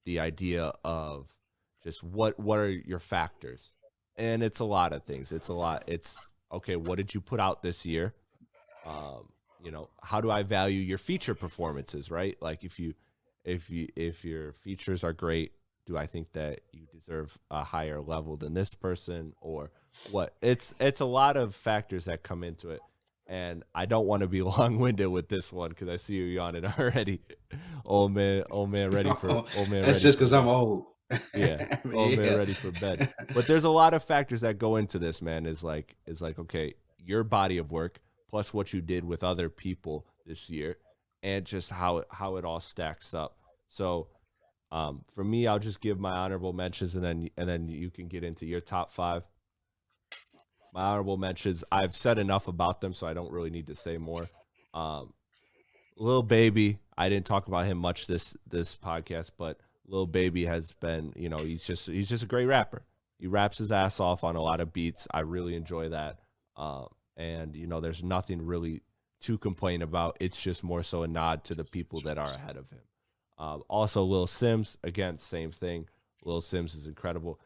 the idea of just what what are your factors? And it's a lot of things. It's a lot it's okay what did you put out this year? Um you know how do i value your feature performances right like if you if you if your features are great do i think that you deserve a higher level than this person or what it's it's a lot of factors that come into it and i don't want to be [laughs] long-winded with this one because i see you yawning [laughs] already old man old man ready for [laughs] old man That's just because I'm old. yeah old man Yeah. ready for bed but there's a lot of factors that go into this man is like is like okay your body of work plus what you did with other people this year and just how it how it all stacks up so Um, for me, I'll just give my honorable mentions, and then and then you can get into your top five. My honorable mentions. I've said enough about them, so I don't really need to say more. Um, Lil Baby, I didn't talk about him much this this podcast, but Little Baby has been, you know, he's just he's just a great rapper. He raps his ass off on a lot of beats. I really enjoy that. Um, and you know, there's nothing really to complain about. It's just more so a nod to the people that are ahead of him. Um, also, Lil Simz again, same thing. Lil Simz is incredible.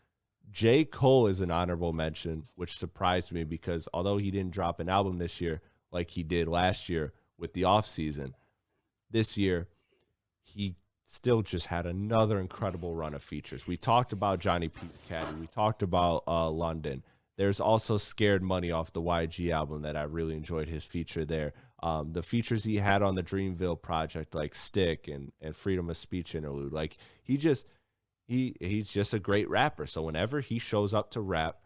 J. Cole is an honorable mention, which surprised me because although he didn't drop an album this year like he did last year with the off season, this year he still just had another incredible run of features. We talked about Johnny P. Caddy. We talked about uh, London. There's also Scared Money off the YG album that I really enjoyed his feature there. Um, the features he had on the Dreamville project, like Stick and, and Freedom of Speech interlude, like he just he he's just a great rapper. So whenever he shows up to rap,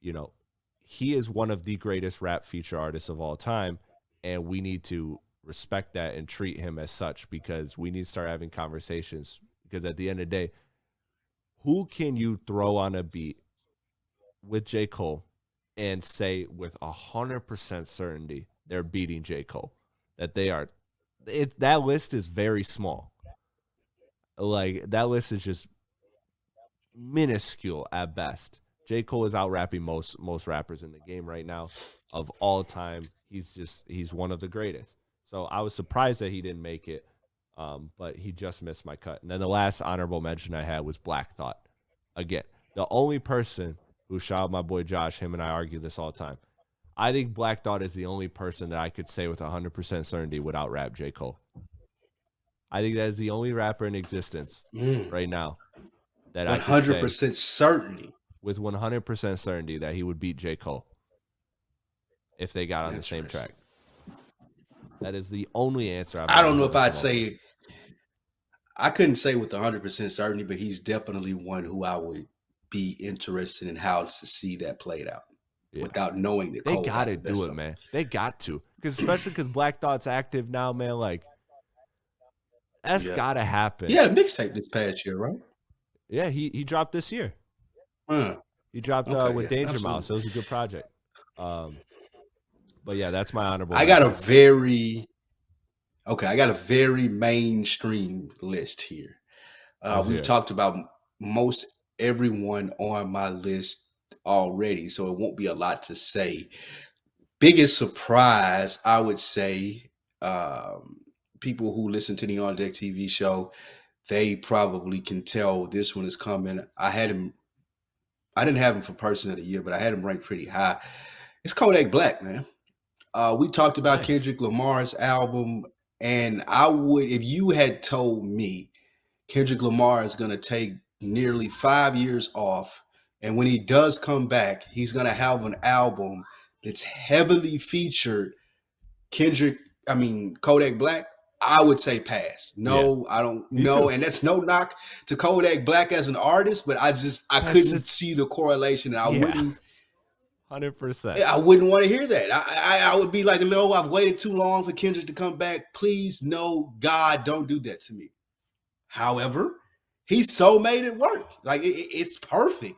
you know, he is one of the greatest rap feature artists of all time, and we need to respect that and treat him as such because we need to start having conversations. Because at the end of the day, who can you throw on a beat with J. Cole and say with a hundred percent certainty they're beating J. Cole? That they are it that list is very small. Like that list is just minuscule at best. J. Cole is out rapping most most rappers in the game right now of all time. He's just he's one of the greatest. So I was surprised that he didn't make it, um, but he just missed my cut. And then the last honorable mention I had was Black Thought. Again, the only person who shot my boy Josh, him and I argue this all the time. I think Black Thought is the only person that I could say with 100% certainty without rap J. Cole. I think that is the only rapper in existence mm. right now that 100% I certainty with 100% certainty that he would beat J. Cole if they got on the same track. That is the only answer. I've I do not know if I'd say. I couldn't say with 100 percent certainty, but he's definitely one who I would be interested in how to see that played out. Yeah. Without knowing that they got to do it, man. They got to, because especially because Black Thought's active now, man. Like that's yeah. got to happen. Yeah, mixtape this past year, right? Yeah, he he dropped this year. Huh. He dropped uh, okay, uh, with yeah, Danger absolutely. Mouse. It was a good project. Um, but yeah, that's my honorable. I got a very okay. I got a very mainstream list here. Uh, we've talked about most everyone on my list already, so it won't be a lot to say. Biggest surprise, I would say, um, people who listen to the On Deck TV show, they probably can tell this one is coming. I had him, I didn't have him for person of the year, but I had him ranked pretty high. It's Kodak Black, man. Uh, we talked about nice. Kendrick Lamar's album, and I would, if you had told me Kendrick Lamar is going to take nearly five years off, and when he does come back, he's going to have an album that's heavily featured Kendrick, I mean, Kodak Black, I would say pass. No, yeah. I don't know. And that's no knock to Kodak Black as an artist, but I just I that's couldn't just, see the correlation. And I yeah. wouldn't Hundred percent. I wouldn't want to hear that. I, I, I would be like, no, I've waited too long for Kendrick to come back. Please, no, God, don't do that to me. However, he so made it work. Like it, it's perfect.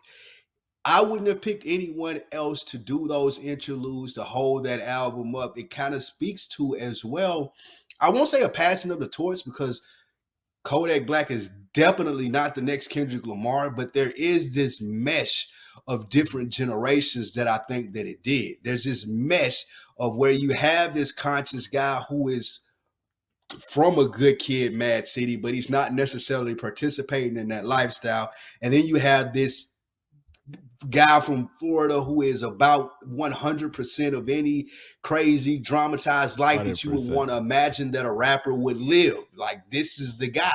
I wouldn't have picked anyone else to do those interludes to hold that album up. It kind of speaks to as well. I won't say a passing of the torch because Kodak Black is definitely not the next Kendrick Lamar, but there is this mesh of different generations that I think that it did. There's this mesh of where you have this conscious guy who is from a good kid, Mad City, but he's not necessarily participating in that lifestyle. And then you have this guy from Florida who is about 100% of any crazy dramatized life 100%. that you would want to imagine that a rapper would live. Like this is the guy.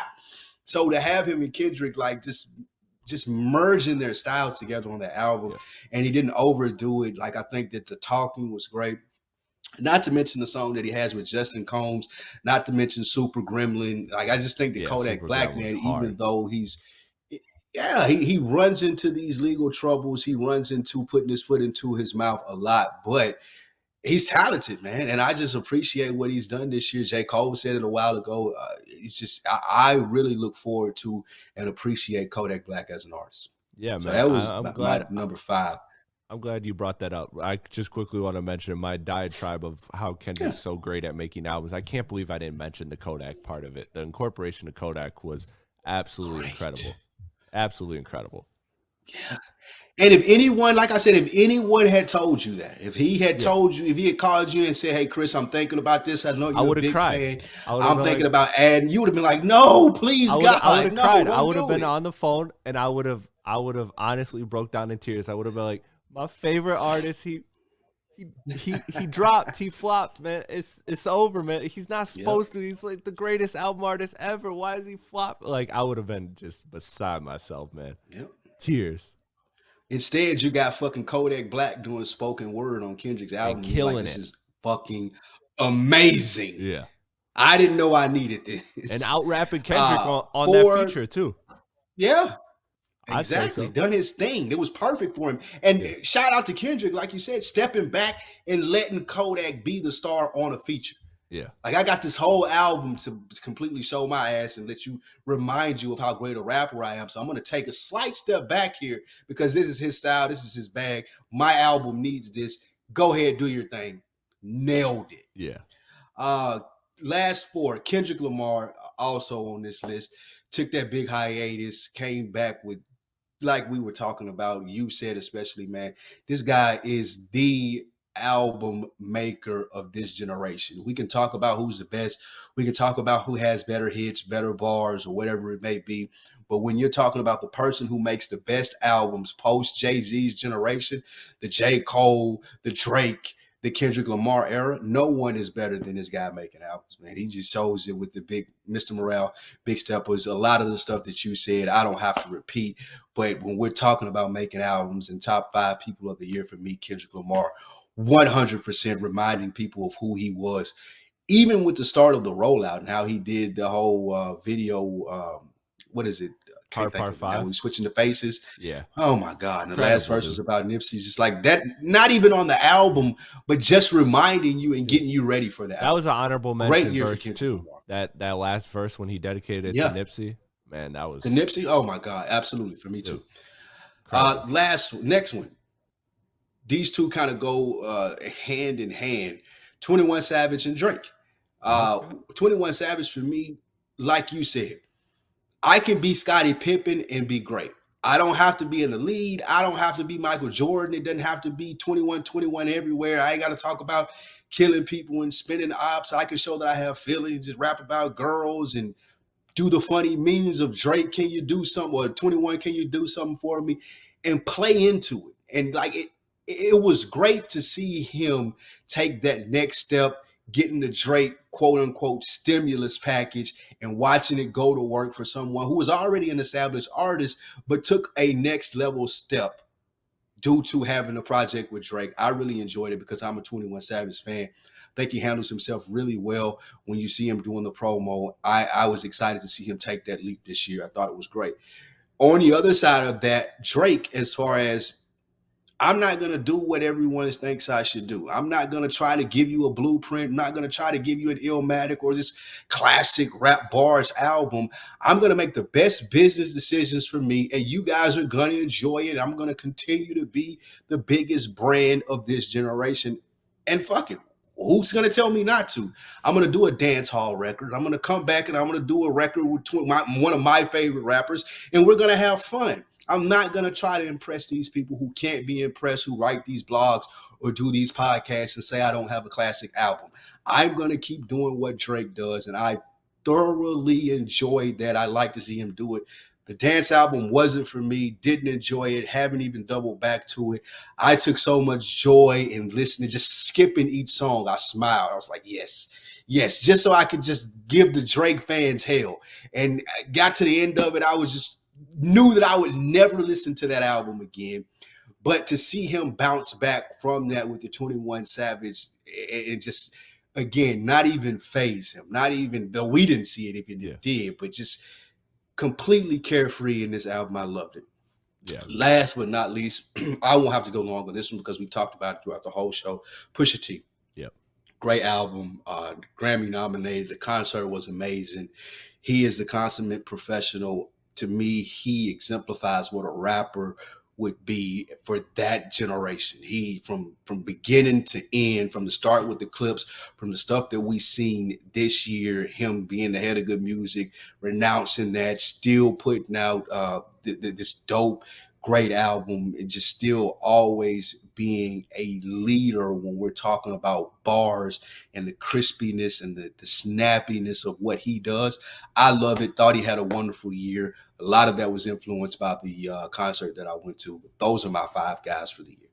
So to have him and Kendrick like just just merging their styles together on the album, yeah. and he didn't overdo it. Like I think that the talking was great. Not to mention the song that he has with Justin Combs. Not to mention Super Gremlin. Like I just think that yeah, Kodak Super Black man, even though he's yeah, he, he runs into these legal troubles. He runs into putting his foot into his mouth a lot, but he's talented, man. And I just appreciate what he's done this year. J. Cole said it a while ago. Uh, it's just I, I really look forward to and appreciate Kodak Black as an artist. Yeah, So man. that was I, my, glad. my number five. I'm glad you brought that up. I just quickly want to mention my diatribe of how Kendrick's so great at making albums. I can't believe I didn't mention the Kodak part of it. The incorporation of Kodak was absolutely Great. incredible. Absolutely incredible. Yeah. And if anyone, like I said, if anyone had told you that, if he had Yeah. told you, if he had called you and said, "Hey, Chris, I'm thinking about this. I know you're a would've big cried. fan. I I'm thinking like- about adding," you would have been like, "No, please, I would God, have no, cried. I would have been it." on the phone and I would have I would have honestly broke down in tears. I would have been like, my favorite artist, he he he he dropped, he flopped, man. It's it's over, man. He's not supposed to. He's like the greatest album artist ever. Why is he flop? Like I would have been just beside myself, man. Yep. Tears. Instead, you got fucking Kodak Black doing spoken word on Kendrick's album. You're killing like, this it. is fucking amazing. Yeah. I didn't know I needed this. And out rapping [laughs] Kendrick Uh, on, on for- that feature too. Yeah. Exactly. so. Done his thing. It was perfect for him. And Yeah. shout out to Kendrick, like you said, stepping back and letting Kodak be the star on a feature. Yeah. Like I got this whole album to completely show my ass and let you remind you of how great a rapper I am. So I'm gonna take a slight step back here because this is his style, this is his bag. My album needs this. Go ahead, do your thing. Nailed it. Yeah. Uh last four, Kendrick Lamar also on this list. Took that big hiatus, came back with like we were talking about. You said especially, man, this guy is the album maker of this generation. We can talk about who's the best. We can talk about who has better hits, better bars, or whatever it may be. But when you're talking about the person who makes the best albums post Jay Z's generation, the J. Cole, the Drake, the Kendrick Lamar era, no one is better than this guy making albums, man. He just shows it with the big Mr. Morale, Big Steppers, a lot of the stuff that you said, I don't have to repeat. But when we're talking about making albums and top five people of the year for me, Kendrick Lamar, 100% reminding people of who he was. Even with the start of the rollout and how he did the whole uh, video, um, what is it? Part of five? When switching the faces. Yeah. Oh my God. And the last Incredible, verse was about Nipsey. Just like that, not even on the album, but just reminding you and getting you ready for that. That was an honorable Great mention year verse too. That that last verse when he dedicated it Yeah. to Nipsey, man, that was the Nipsey. Oh my God. Absolutely. For me too. Uh, last next one. These two kind of go uh, hand in hand. Twenty One Savage and Drake. Uh, Twenty One Savage for me, like you said, I can be Scottie Pippen and be great. I don't have to be in the lead. I don't have to be Michael Jordan. It doesn't have to be 21 21 everywhere. I ain't got to talk about killing people and spinning ops. I can show that I have feelings and rap about girls and do the funny memes of Drake. Can you do something? Or 21, can you do something for me? And play into it. And like it, it was great to see him take that next step, getting the Drake quote unquote stimulus package and watching it go to work for someone who was already an established artist, but took a next level step due to having a project with Drake. I really enjoyed it because I'm a 21 Savage fan. I think he handles himself really well when you see him doing the promo. I, I was excited to see him take that leap this year. I thought it was great. On the other side of that, Drake, as far as I'm not going to do what everyone thinks I should do. I'm not going to try to give you a blueprint. I'm not going to try to give you an Illmatic or this classic rap bars album. I'm going to make the best business decisions for me, and you guys are going to enjoy it. I'm going to continue to be the biggest brand of this generation. And fuck it. Who's to tell me not to? I'm to do a dance hall record. I'm to come back and I'm to do a record with my, one of my favorite rappers, and we're to have fun. I'm not going to try to impress these people who can't be impressed, who write these blogs or do these podcasts and say I don't have a classic album. I'm going to keep doing what Drake does, and I thoroughly enjoyed that. I like to see him do it. The dance album wasn't for me, didn't enjoy it, haven't even doubled back to it. I took so much joy in listening, just skipping each song. I smiled. I was like, yes, yes, just so I could just give the Drake fans hell. And got to the end of it, I was just knew that I would never listen to that album again. But to see him bounce back from that with the 21 Savage, it, it just again, not even phase him, not even though we didn't see it even Yeah. did, but just completely carefree in this album. I loved it. Yeah. Last but not least, [clears throat] I won't have to go long on this one because we've talked about it throughout the whole show. Pusha T. Yep. great album, uh, Grammy nominated. The concert was amazing. He is the consummate professional. To me, he exemplifies what a rapper would be for that generation. He from from beginning to end, from the start with the Clipse, from the stuff that we seen this year, him being the head of good music, renouncing that, still putting out uh, th- th- this dope great album and just still always being a leader when we're talking about bars and the crispiness and the, the snappiness of what he does. I love it. Thought he had a wonderful year. A lot of that was influenced by the uh, concert that I went to. But those are my five guys for the year.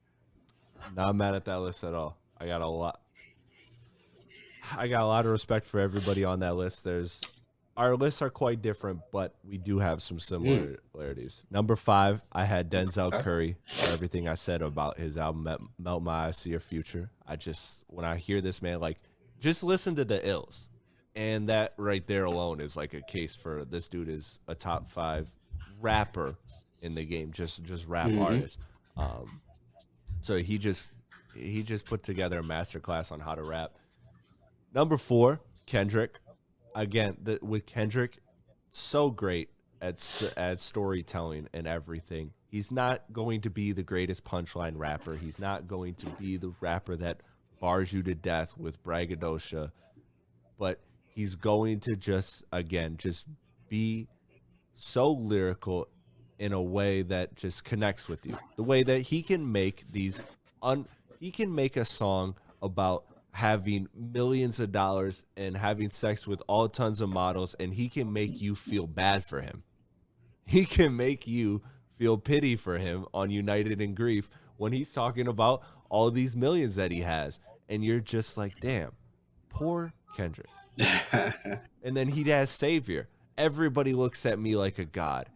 Not mad at that list at all. I got a lot. I got a lot of respect for everybody on that list. There's our lists are quite different, but we do have some similarities. Mm. Number five, I had Denzel okay. Curry for everything I said about his album Melt My Eyes, See Your Future. I just when I hear this man, like, just listen to the ills, and that right there alone is like a case for this dude is a top five rapper in the game, just just rap mm-hmm. artist. Um, so he just he just put together a masterclass on how to rap. Number four, Kendrick again the, with Kendrick, so great at at storytelling and everything. He's not going to be the greatest punchline rapper. He's not going to be the rapper that bars you to death with braggadocio, but he's going to just again just be so lyrical in a way that just connects with you. The way that he can make these un he can make a song about having millions of dollars and having sex with all tons of models and he can make you feel bad for him. He can make you feel pity for him on United in Grief when he's talking about all these millions that he has and you're just like, "Damn, poor Kendrick." [laughs] and then he has Savior. Everybody looks at me like a god.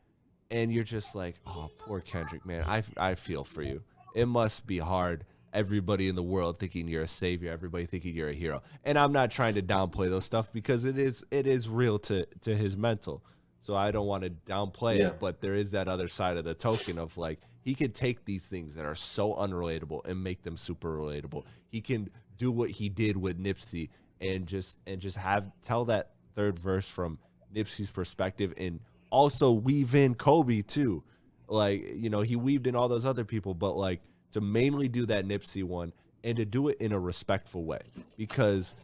And you're just like, "Oh, poor Kendrick, man. I I feel for you. It must be hard everybody in the world thinking you're a savior, everybody thinking you're a hero. And I'm not trying to downplay those stuff because it is it is real to to his mental. So I don't want to downplay yeah. it, but there is that other side of the token of like he can take these things that are so unrelatable and make them super relatable. He can do what he did with Nipsey and just and just have tell that third verse from Nipsey's perspective and also weave in Kobe too. Like, you know, he weaved in all those other people, but like to mainly do that Nipsey one and to do it in a respectful way because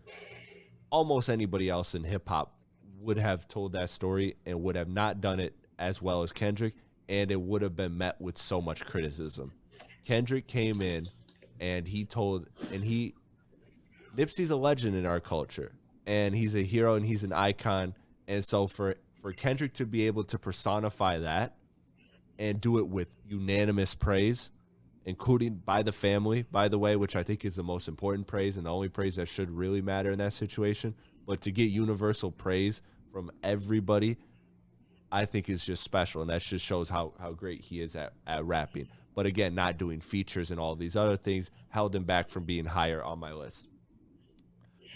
almost anybody else in hip hop would have told that story and would have not done it as well as Kendrick and it would have been met with so much criticism. Kendrick came in and he told and he Nipsey's a legend in our culture and he's a hero and he's an icon and so for for Kendrick to be able to personify that and do it with unanimous praise including by the family, by the way, which I think is the most important praise and the only praise that should really matter in that situation. But to get universal praise from everybody, I think is just special. And that just shows how, how great he is at, at rapping. But again, not doing features and all these other things held him back from being higher on my list.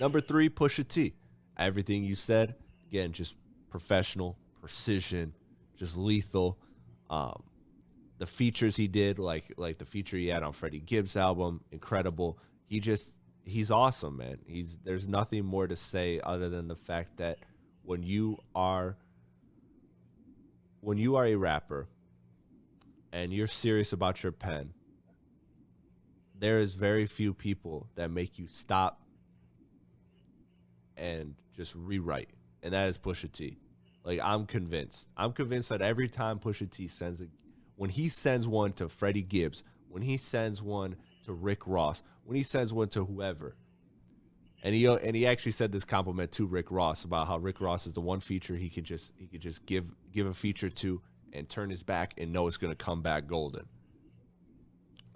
Number three, Pusha T. Everything you said, again, just professional, precision, just lethal. Um, the features he did, like like the feature he had on Freddie Gibbs' album, incredible. He just he's awesome, man. He's there's nothing more to say other than the fact that when you are when you are a rapper and you're serious about your pen, there is very few people that make you stop and just rewrite, and that is Pusha T. Like I'm convinced. I'm convinced that every time Pusha T sends a when he sends one to Freddie Gibbs, when he sends one to Rick Ross, when he sends one to whoever, and he and he actually said this compliment to Rick Ross about how Rick Ross is the one feature he could just he could just give give a feature to and turn his back and know it's going to come back golden.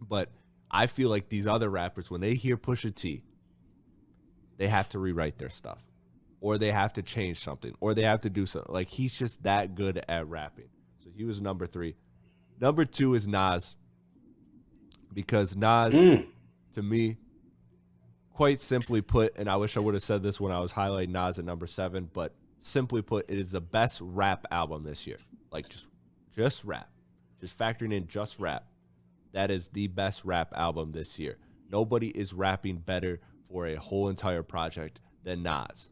But I feel like these other rappers when they hear Pusha T, they have to rewrite their stuff or they have to change something or they have to do something. Like he's just that good at rapping. So he was number 3. Number two is Nas. Because Nas, mm. to me, quite simply put, and I wish I would have said this when I was highlighting Nas at number seven, but simply put, it is the best rap album this year. Like just just rap. Just factoring in just rap. That is the best rap album this year. Nobody is rapping better for a whole entire project than Nas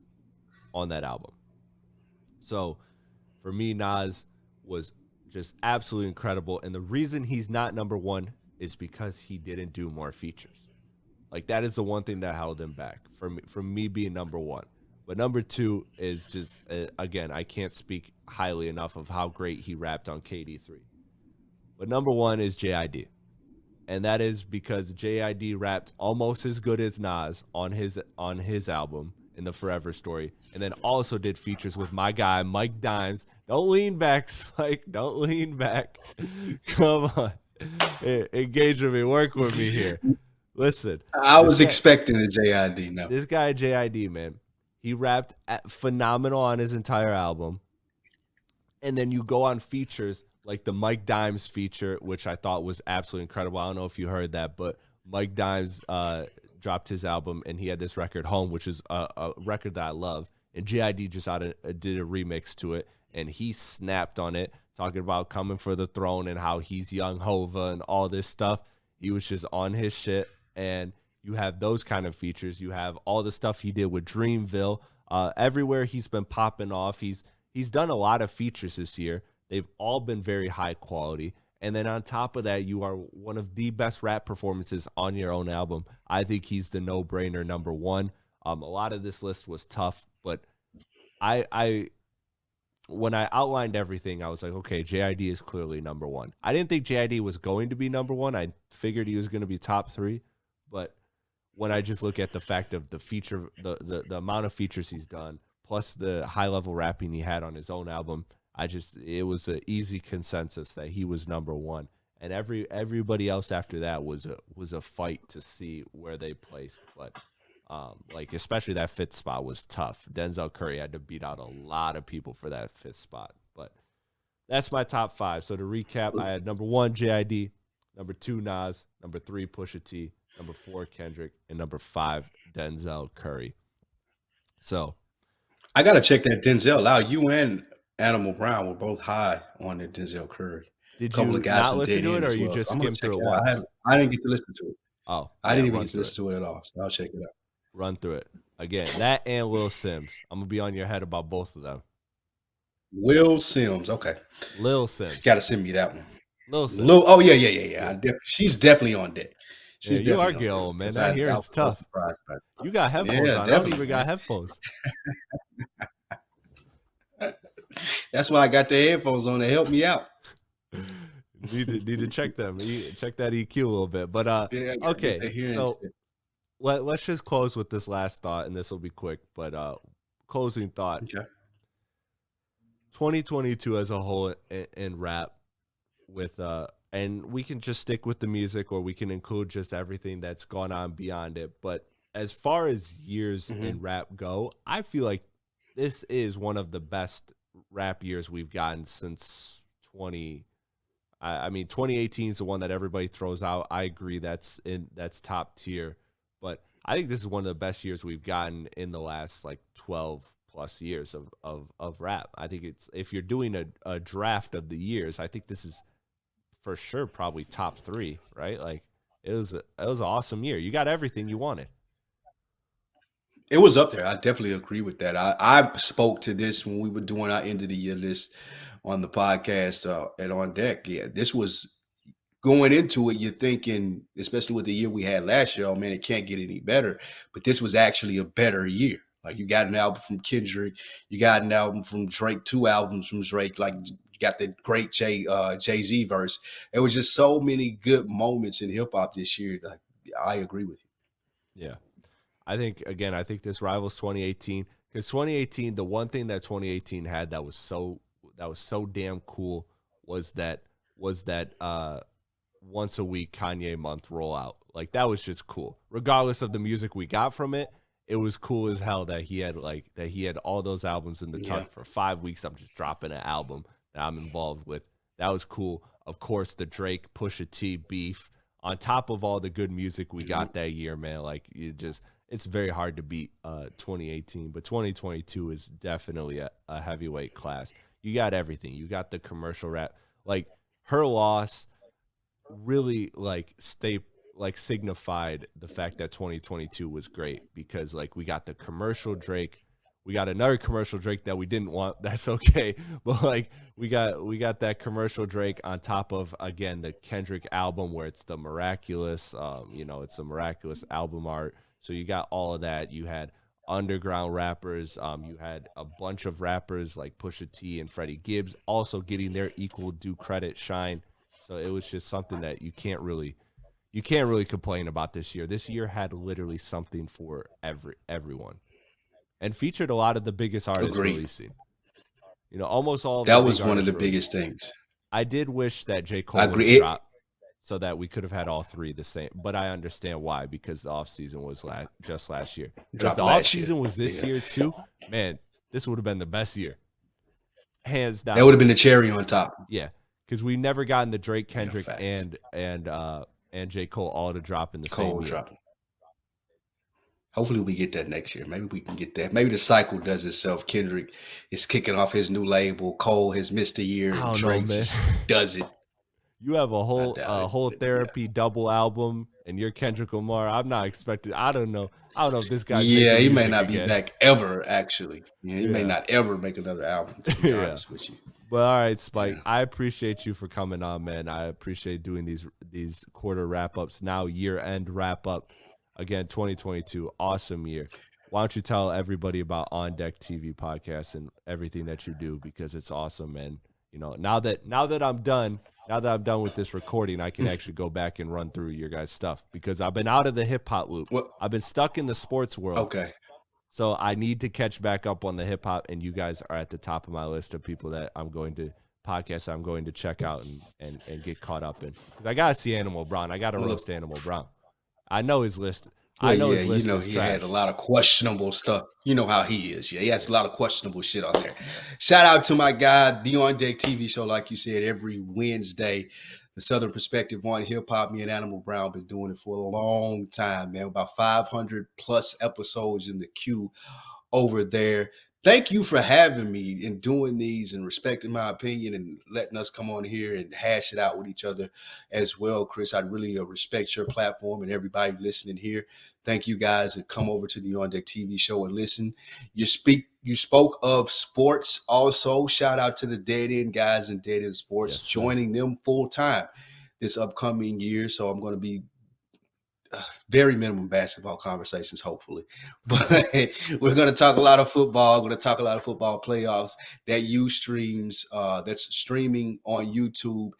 on that album. So for me, Nas was just absolutely incredible. And the reason he's not number one is because he didn't do more features. Like that is the one thing that held him back from from me being number one. But number two is just uh, again, I can't speak highly enough of how great he rapped on KD3. But number one is JID, and that is because JID rapped almost as good as Nas on his on his album in the Forever Story, and then also did features with my guy Mike Dimes. Don't lean back, [laughs] Spike. Don't lean back. [laughs] Come on, engage with me. Work with me here. Listen, I was guy, expecting a JID. No, this guy JID man, he rapped phenomenal on his entire album, and then you go on features like the Mike Dimes feature, which I thought was absolutely incredible. I don't know if you heard that, but Mike Dimes uh, dropped his album and he had this record home which is a, a record that i love. And JID just out a, did a remix to it and he snapped on it talking about coming for the throne and how he's young hova and all this stuff. He was just on his shit. And you have those kind of features. You have all the stuff he did with dreamville uh, everywhere he's been popping off. He's he's done a lot of features this year they've all been very high quality and then on top of that, you are one of the best rap performances on your own album. I think he's the no brainer number one. Um, a lot of this list was tough, but I, I, when I outlined everything, I was like, okay, JID is clearly number one. I didn't think JID was going to be number one. I figured he was going to be top three, but when I just look at the fact of the feature, the, the, the amount of features he's done, plus the high level rapping he had on his own album, I just it was an easy consensus that he was number one, and every everybody else after that was a was a fight to see where they placed. But um, like especially that fifth spot was tough. Denzel Curry had to beat out a lot of people for that fifth spot. But that's my top five. So to recap, I had number one JID, number two Nas, number three Pusha T, number four Kendrick, and number five Denzel Curry. So I gotta check that Denzel out. You and Animal Brown were both high on the Denzel Curry. Did you not listen to it, or you just so skimmed through it, once? I, I, didn't get to listen to it. Oh, I didn't even get to listen it. to it at all. So I'll check it out. Run through it again. That and Will Sims. I'm gonna be on your head about both of them. Will Sims. Okay. Lil Simz. Got to send me that one. Lil Simz. Lil, oh yeah, yeah, yeah, yeah. Def- she's definitely on deck. She's yeah, you are getting old, man. I, hear it's tough. You got headphones yeah, on. Definitely. I don't even got headphones. [laughs] That's why I got the headphones on to help me out. need to need to check them. Check that EQ a little bit. But uh yeah, okay. So let, let's just close with this last thought and this will be quick, but uh closing thought. Okay. 2022 as a whole in, in rap with uh and we can just stick with the music or we can include just everything that's gone on beyond it. But as far as years mm-hmm. in rap go, I feel like this is one of the best rap years we've gotten since 20 I, I mean 2018 is the one that everybody throws out. I agree that's in that's top tier, but I think this is one of the best years we've gotten in the last like 12 plus years of, of, of rap. I think it's if you're doing a, a draft of the years, I think this is for sure probably top three, right? Like it was it was an awesome year. You got everything you wanted. It was up there. I definitely agree with that. I, I spoke to this when we were doing our end of the year list on the podcast uh, and on deck. Yeah, this was going into it. You're thinking, especially with the year we had last year, oh man, it can't get any better. But this was actually a better year. Like you got an album from Kendrick, you got an album from Drake, two albums from Drake. Like you got the great Jay uh, Jay Z verse. There was just so many good moments in hip hop this year. Like I agree with you. Yeah. I think again, I think this rivals 2018 because 2018, the one thing that 2018 had that was so that was so damn cool was that was that uh once a week Kanye month rollout. Like that was just cool. Regardless of the music we got from it, it was cool as hell that he had like that he had all those albums in the yeah. for five weeks. I'm just dropping an album that I'm involved with. That was cool. Of course, the Drake Pusha T beef on top of all the good music we got mm-hmm. that year, man. Like you just it's very hard to beat uh, 2018, but 2022 is definitely a, a, heavyweight class. You got everything. You got the commercial rap. Like her loss really like stay like signified the fact that 2022 was great because like we got the commercial Drake, we got another commercial Drake that we didn't want. [laughs] That's okay, but like we got we got that commercial Drake on top of again the Kendrick album where it's the miraculous, um, you know, it's the miraculous album art. So you got all of that. You had underground rappers. Um, you had a bunch of rappers like Pusha T and Freddie Gibbs also getting their equal due credit shine. So it was just something that you can't really you can't really complain about this year. This year had literally something for every everyone, and featured a lot of the biggest artists Agreed. releasing. You know, almost all. that was one of the biggest things. I did wish that J Cole would drop so that we could have had all three the same. But I understand why because the off season was la- just last year. If the off season was this yeah. year too, man, this would have been the best year, hands down. That would have been the cherry on top. Yeah, because we never gotten the Drake, Kendrick, and and uh and J Cole all to drop in the Cole same year. Dropping. Hopefully we get that next year. Maybe we can get that. Maybe the cycle does itself. Kendrick is kicking off his new label. Cole has missed a year. Drake know, just does it. You have a whole a whole therapy yeah. double album, and you're Kendrick Lamar. I'm not expecting. I don't know. I don't know if this guy. Yeah, he may not again. be back ever. Actually, yeah, he yeah. may not ever make another album. To be [laughs] yeah. honest with you. But all right, Spike. I appreciate you for coming on, man. I appreciate doing these these quarter wrap ups. Now year end wrap up. Again, 2022, awesome year. Why don't you tell everybody about On Deck TV podcast and everything that you do because it's awesome. And you know, now that now that I'm done now that I'm done with this recording, I can mm. actually go back and run through your guys' stuff because I've been out of the hip hop loop. What? I've been stuck in the sports world. Okay. So I need to catch back up on the hip hop, and you guys are at the top of my list of people that I'm going to podcast I'm going to check out and and, and get caught up in. I gotta see Animal Brown. I gotta roast Animal Brown. I know his list. I know yeah, his list you know, he trash. had a lot of questionable stuff. You know how he is. Yeah, he has a lot of questionable shit on there. Shout out to my guy, the On Deck TV show, like you said, every Wednesday. The Southern Perspective on Hip Hop. Me and Animal Brown been doing it for a long time, man. About 500 plus episodes in the queue over there thank you for having me and doing these and respecting my opinion and letting us come on here and hash it out with each other as well chris i really uh, respect your platform and everybody listening here thank you guys that come over to the on deck tv show and listen. You speak you spoke of sports also. Shout out to the dead end guys and dead end sports yes, joining them full time this upcoming year. So i'm going to be very minimum basketball conversations, hopefully. [laughs] But we're going to talk a lot of football. We're going to talk a lot of football playoffs that you streams, uh, that's streaming on YouTube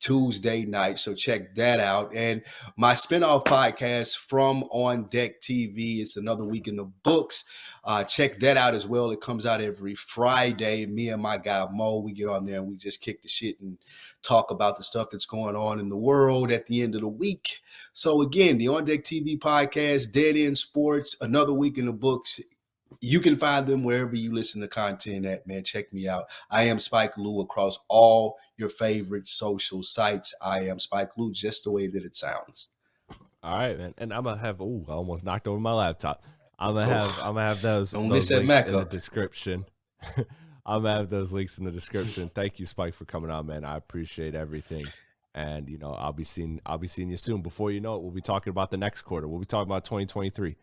Tuesday night. So check that out. And my spinoff podcast from On Deck TV. It's another week in the books. Uh, check that out as well. It comes out every Friday. Me and my guy Mo, we get on there and we just kick the shit and talk about the stuff that's going on in the world at the end of the week. So again, the On Deck TV podcast, Dead End Sports, another week in the books. You can find them wherever you listen to content at, man. Check me out. I am Spike Lou across all your favorite social sites. I am Spike Lou, just the way that it sounds. All right, man. And I'm gonna have oh, I almost knocked over my laptop. I'm gonna have I'm gonna have those, Don't those miss that Mac in up. the description. [laughs] I'm gonna have those links in the description. Thank you, Spike, for coming on, man. I appreciate everything. And you know, I'll be seeing I'll be seeing you soon. Before you know it, we'll be talking about the next quarter. We'll be talking about 2023.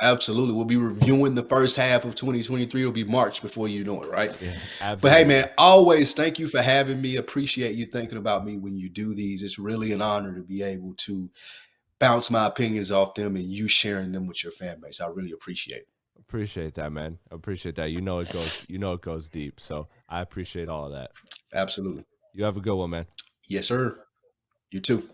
Absolutely. We'll be reviewing the first half of 2023. It'll be March before you know it, right? Yeah, but hey, man, always thank you for having me. Appreciate you thinking about me when you do these. It's really an honor to be able to bounce my opinions off them and you sharing them with your fan base. I really appreciate it. Appreciate that, man. Appreciate that. You know it goes you know it goes deep. So I appreciate all of that. Absolutely. You have a good one, man. Yes, sir. You too.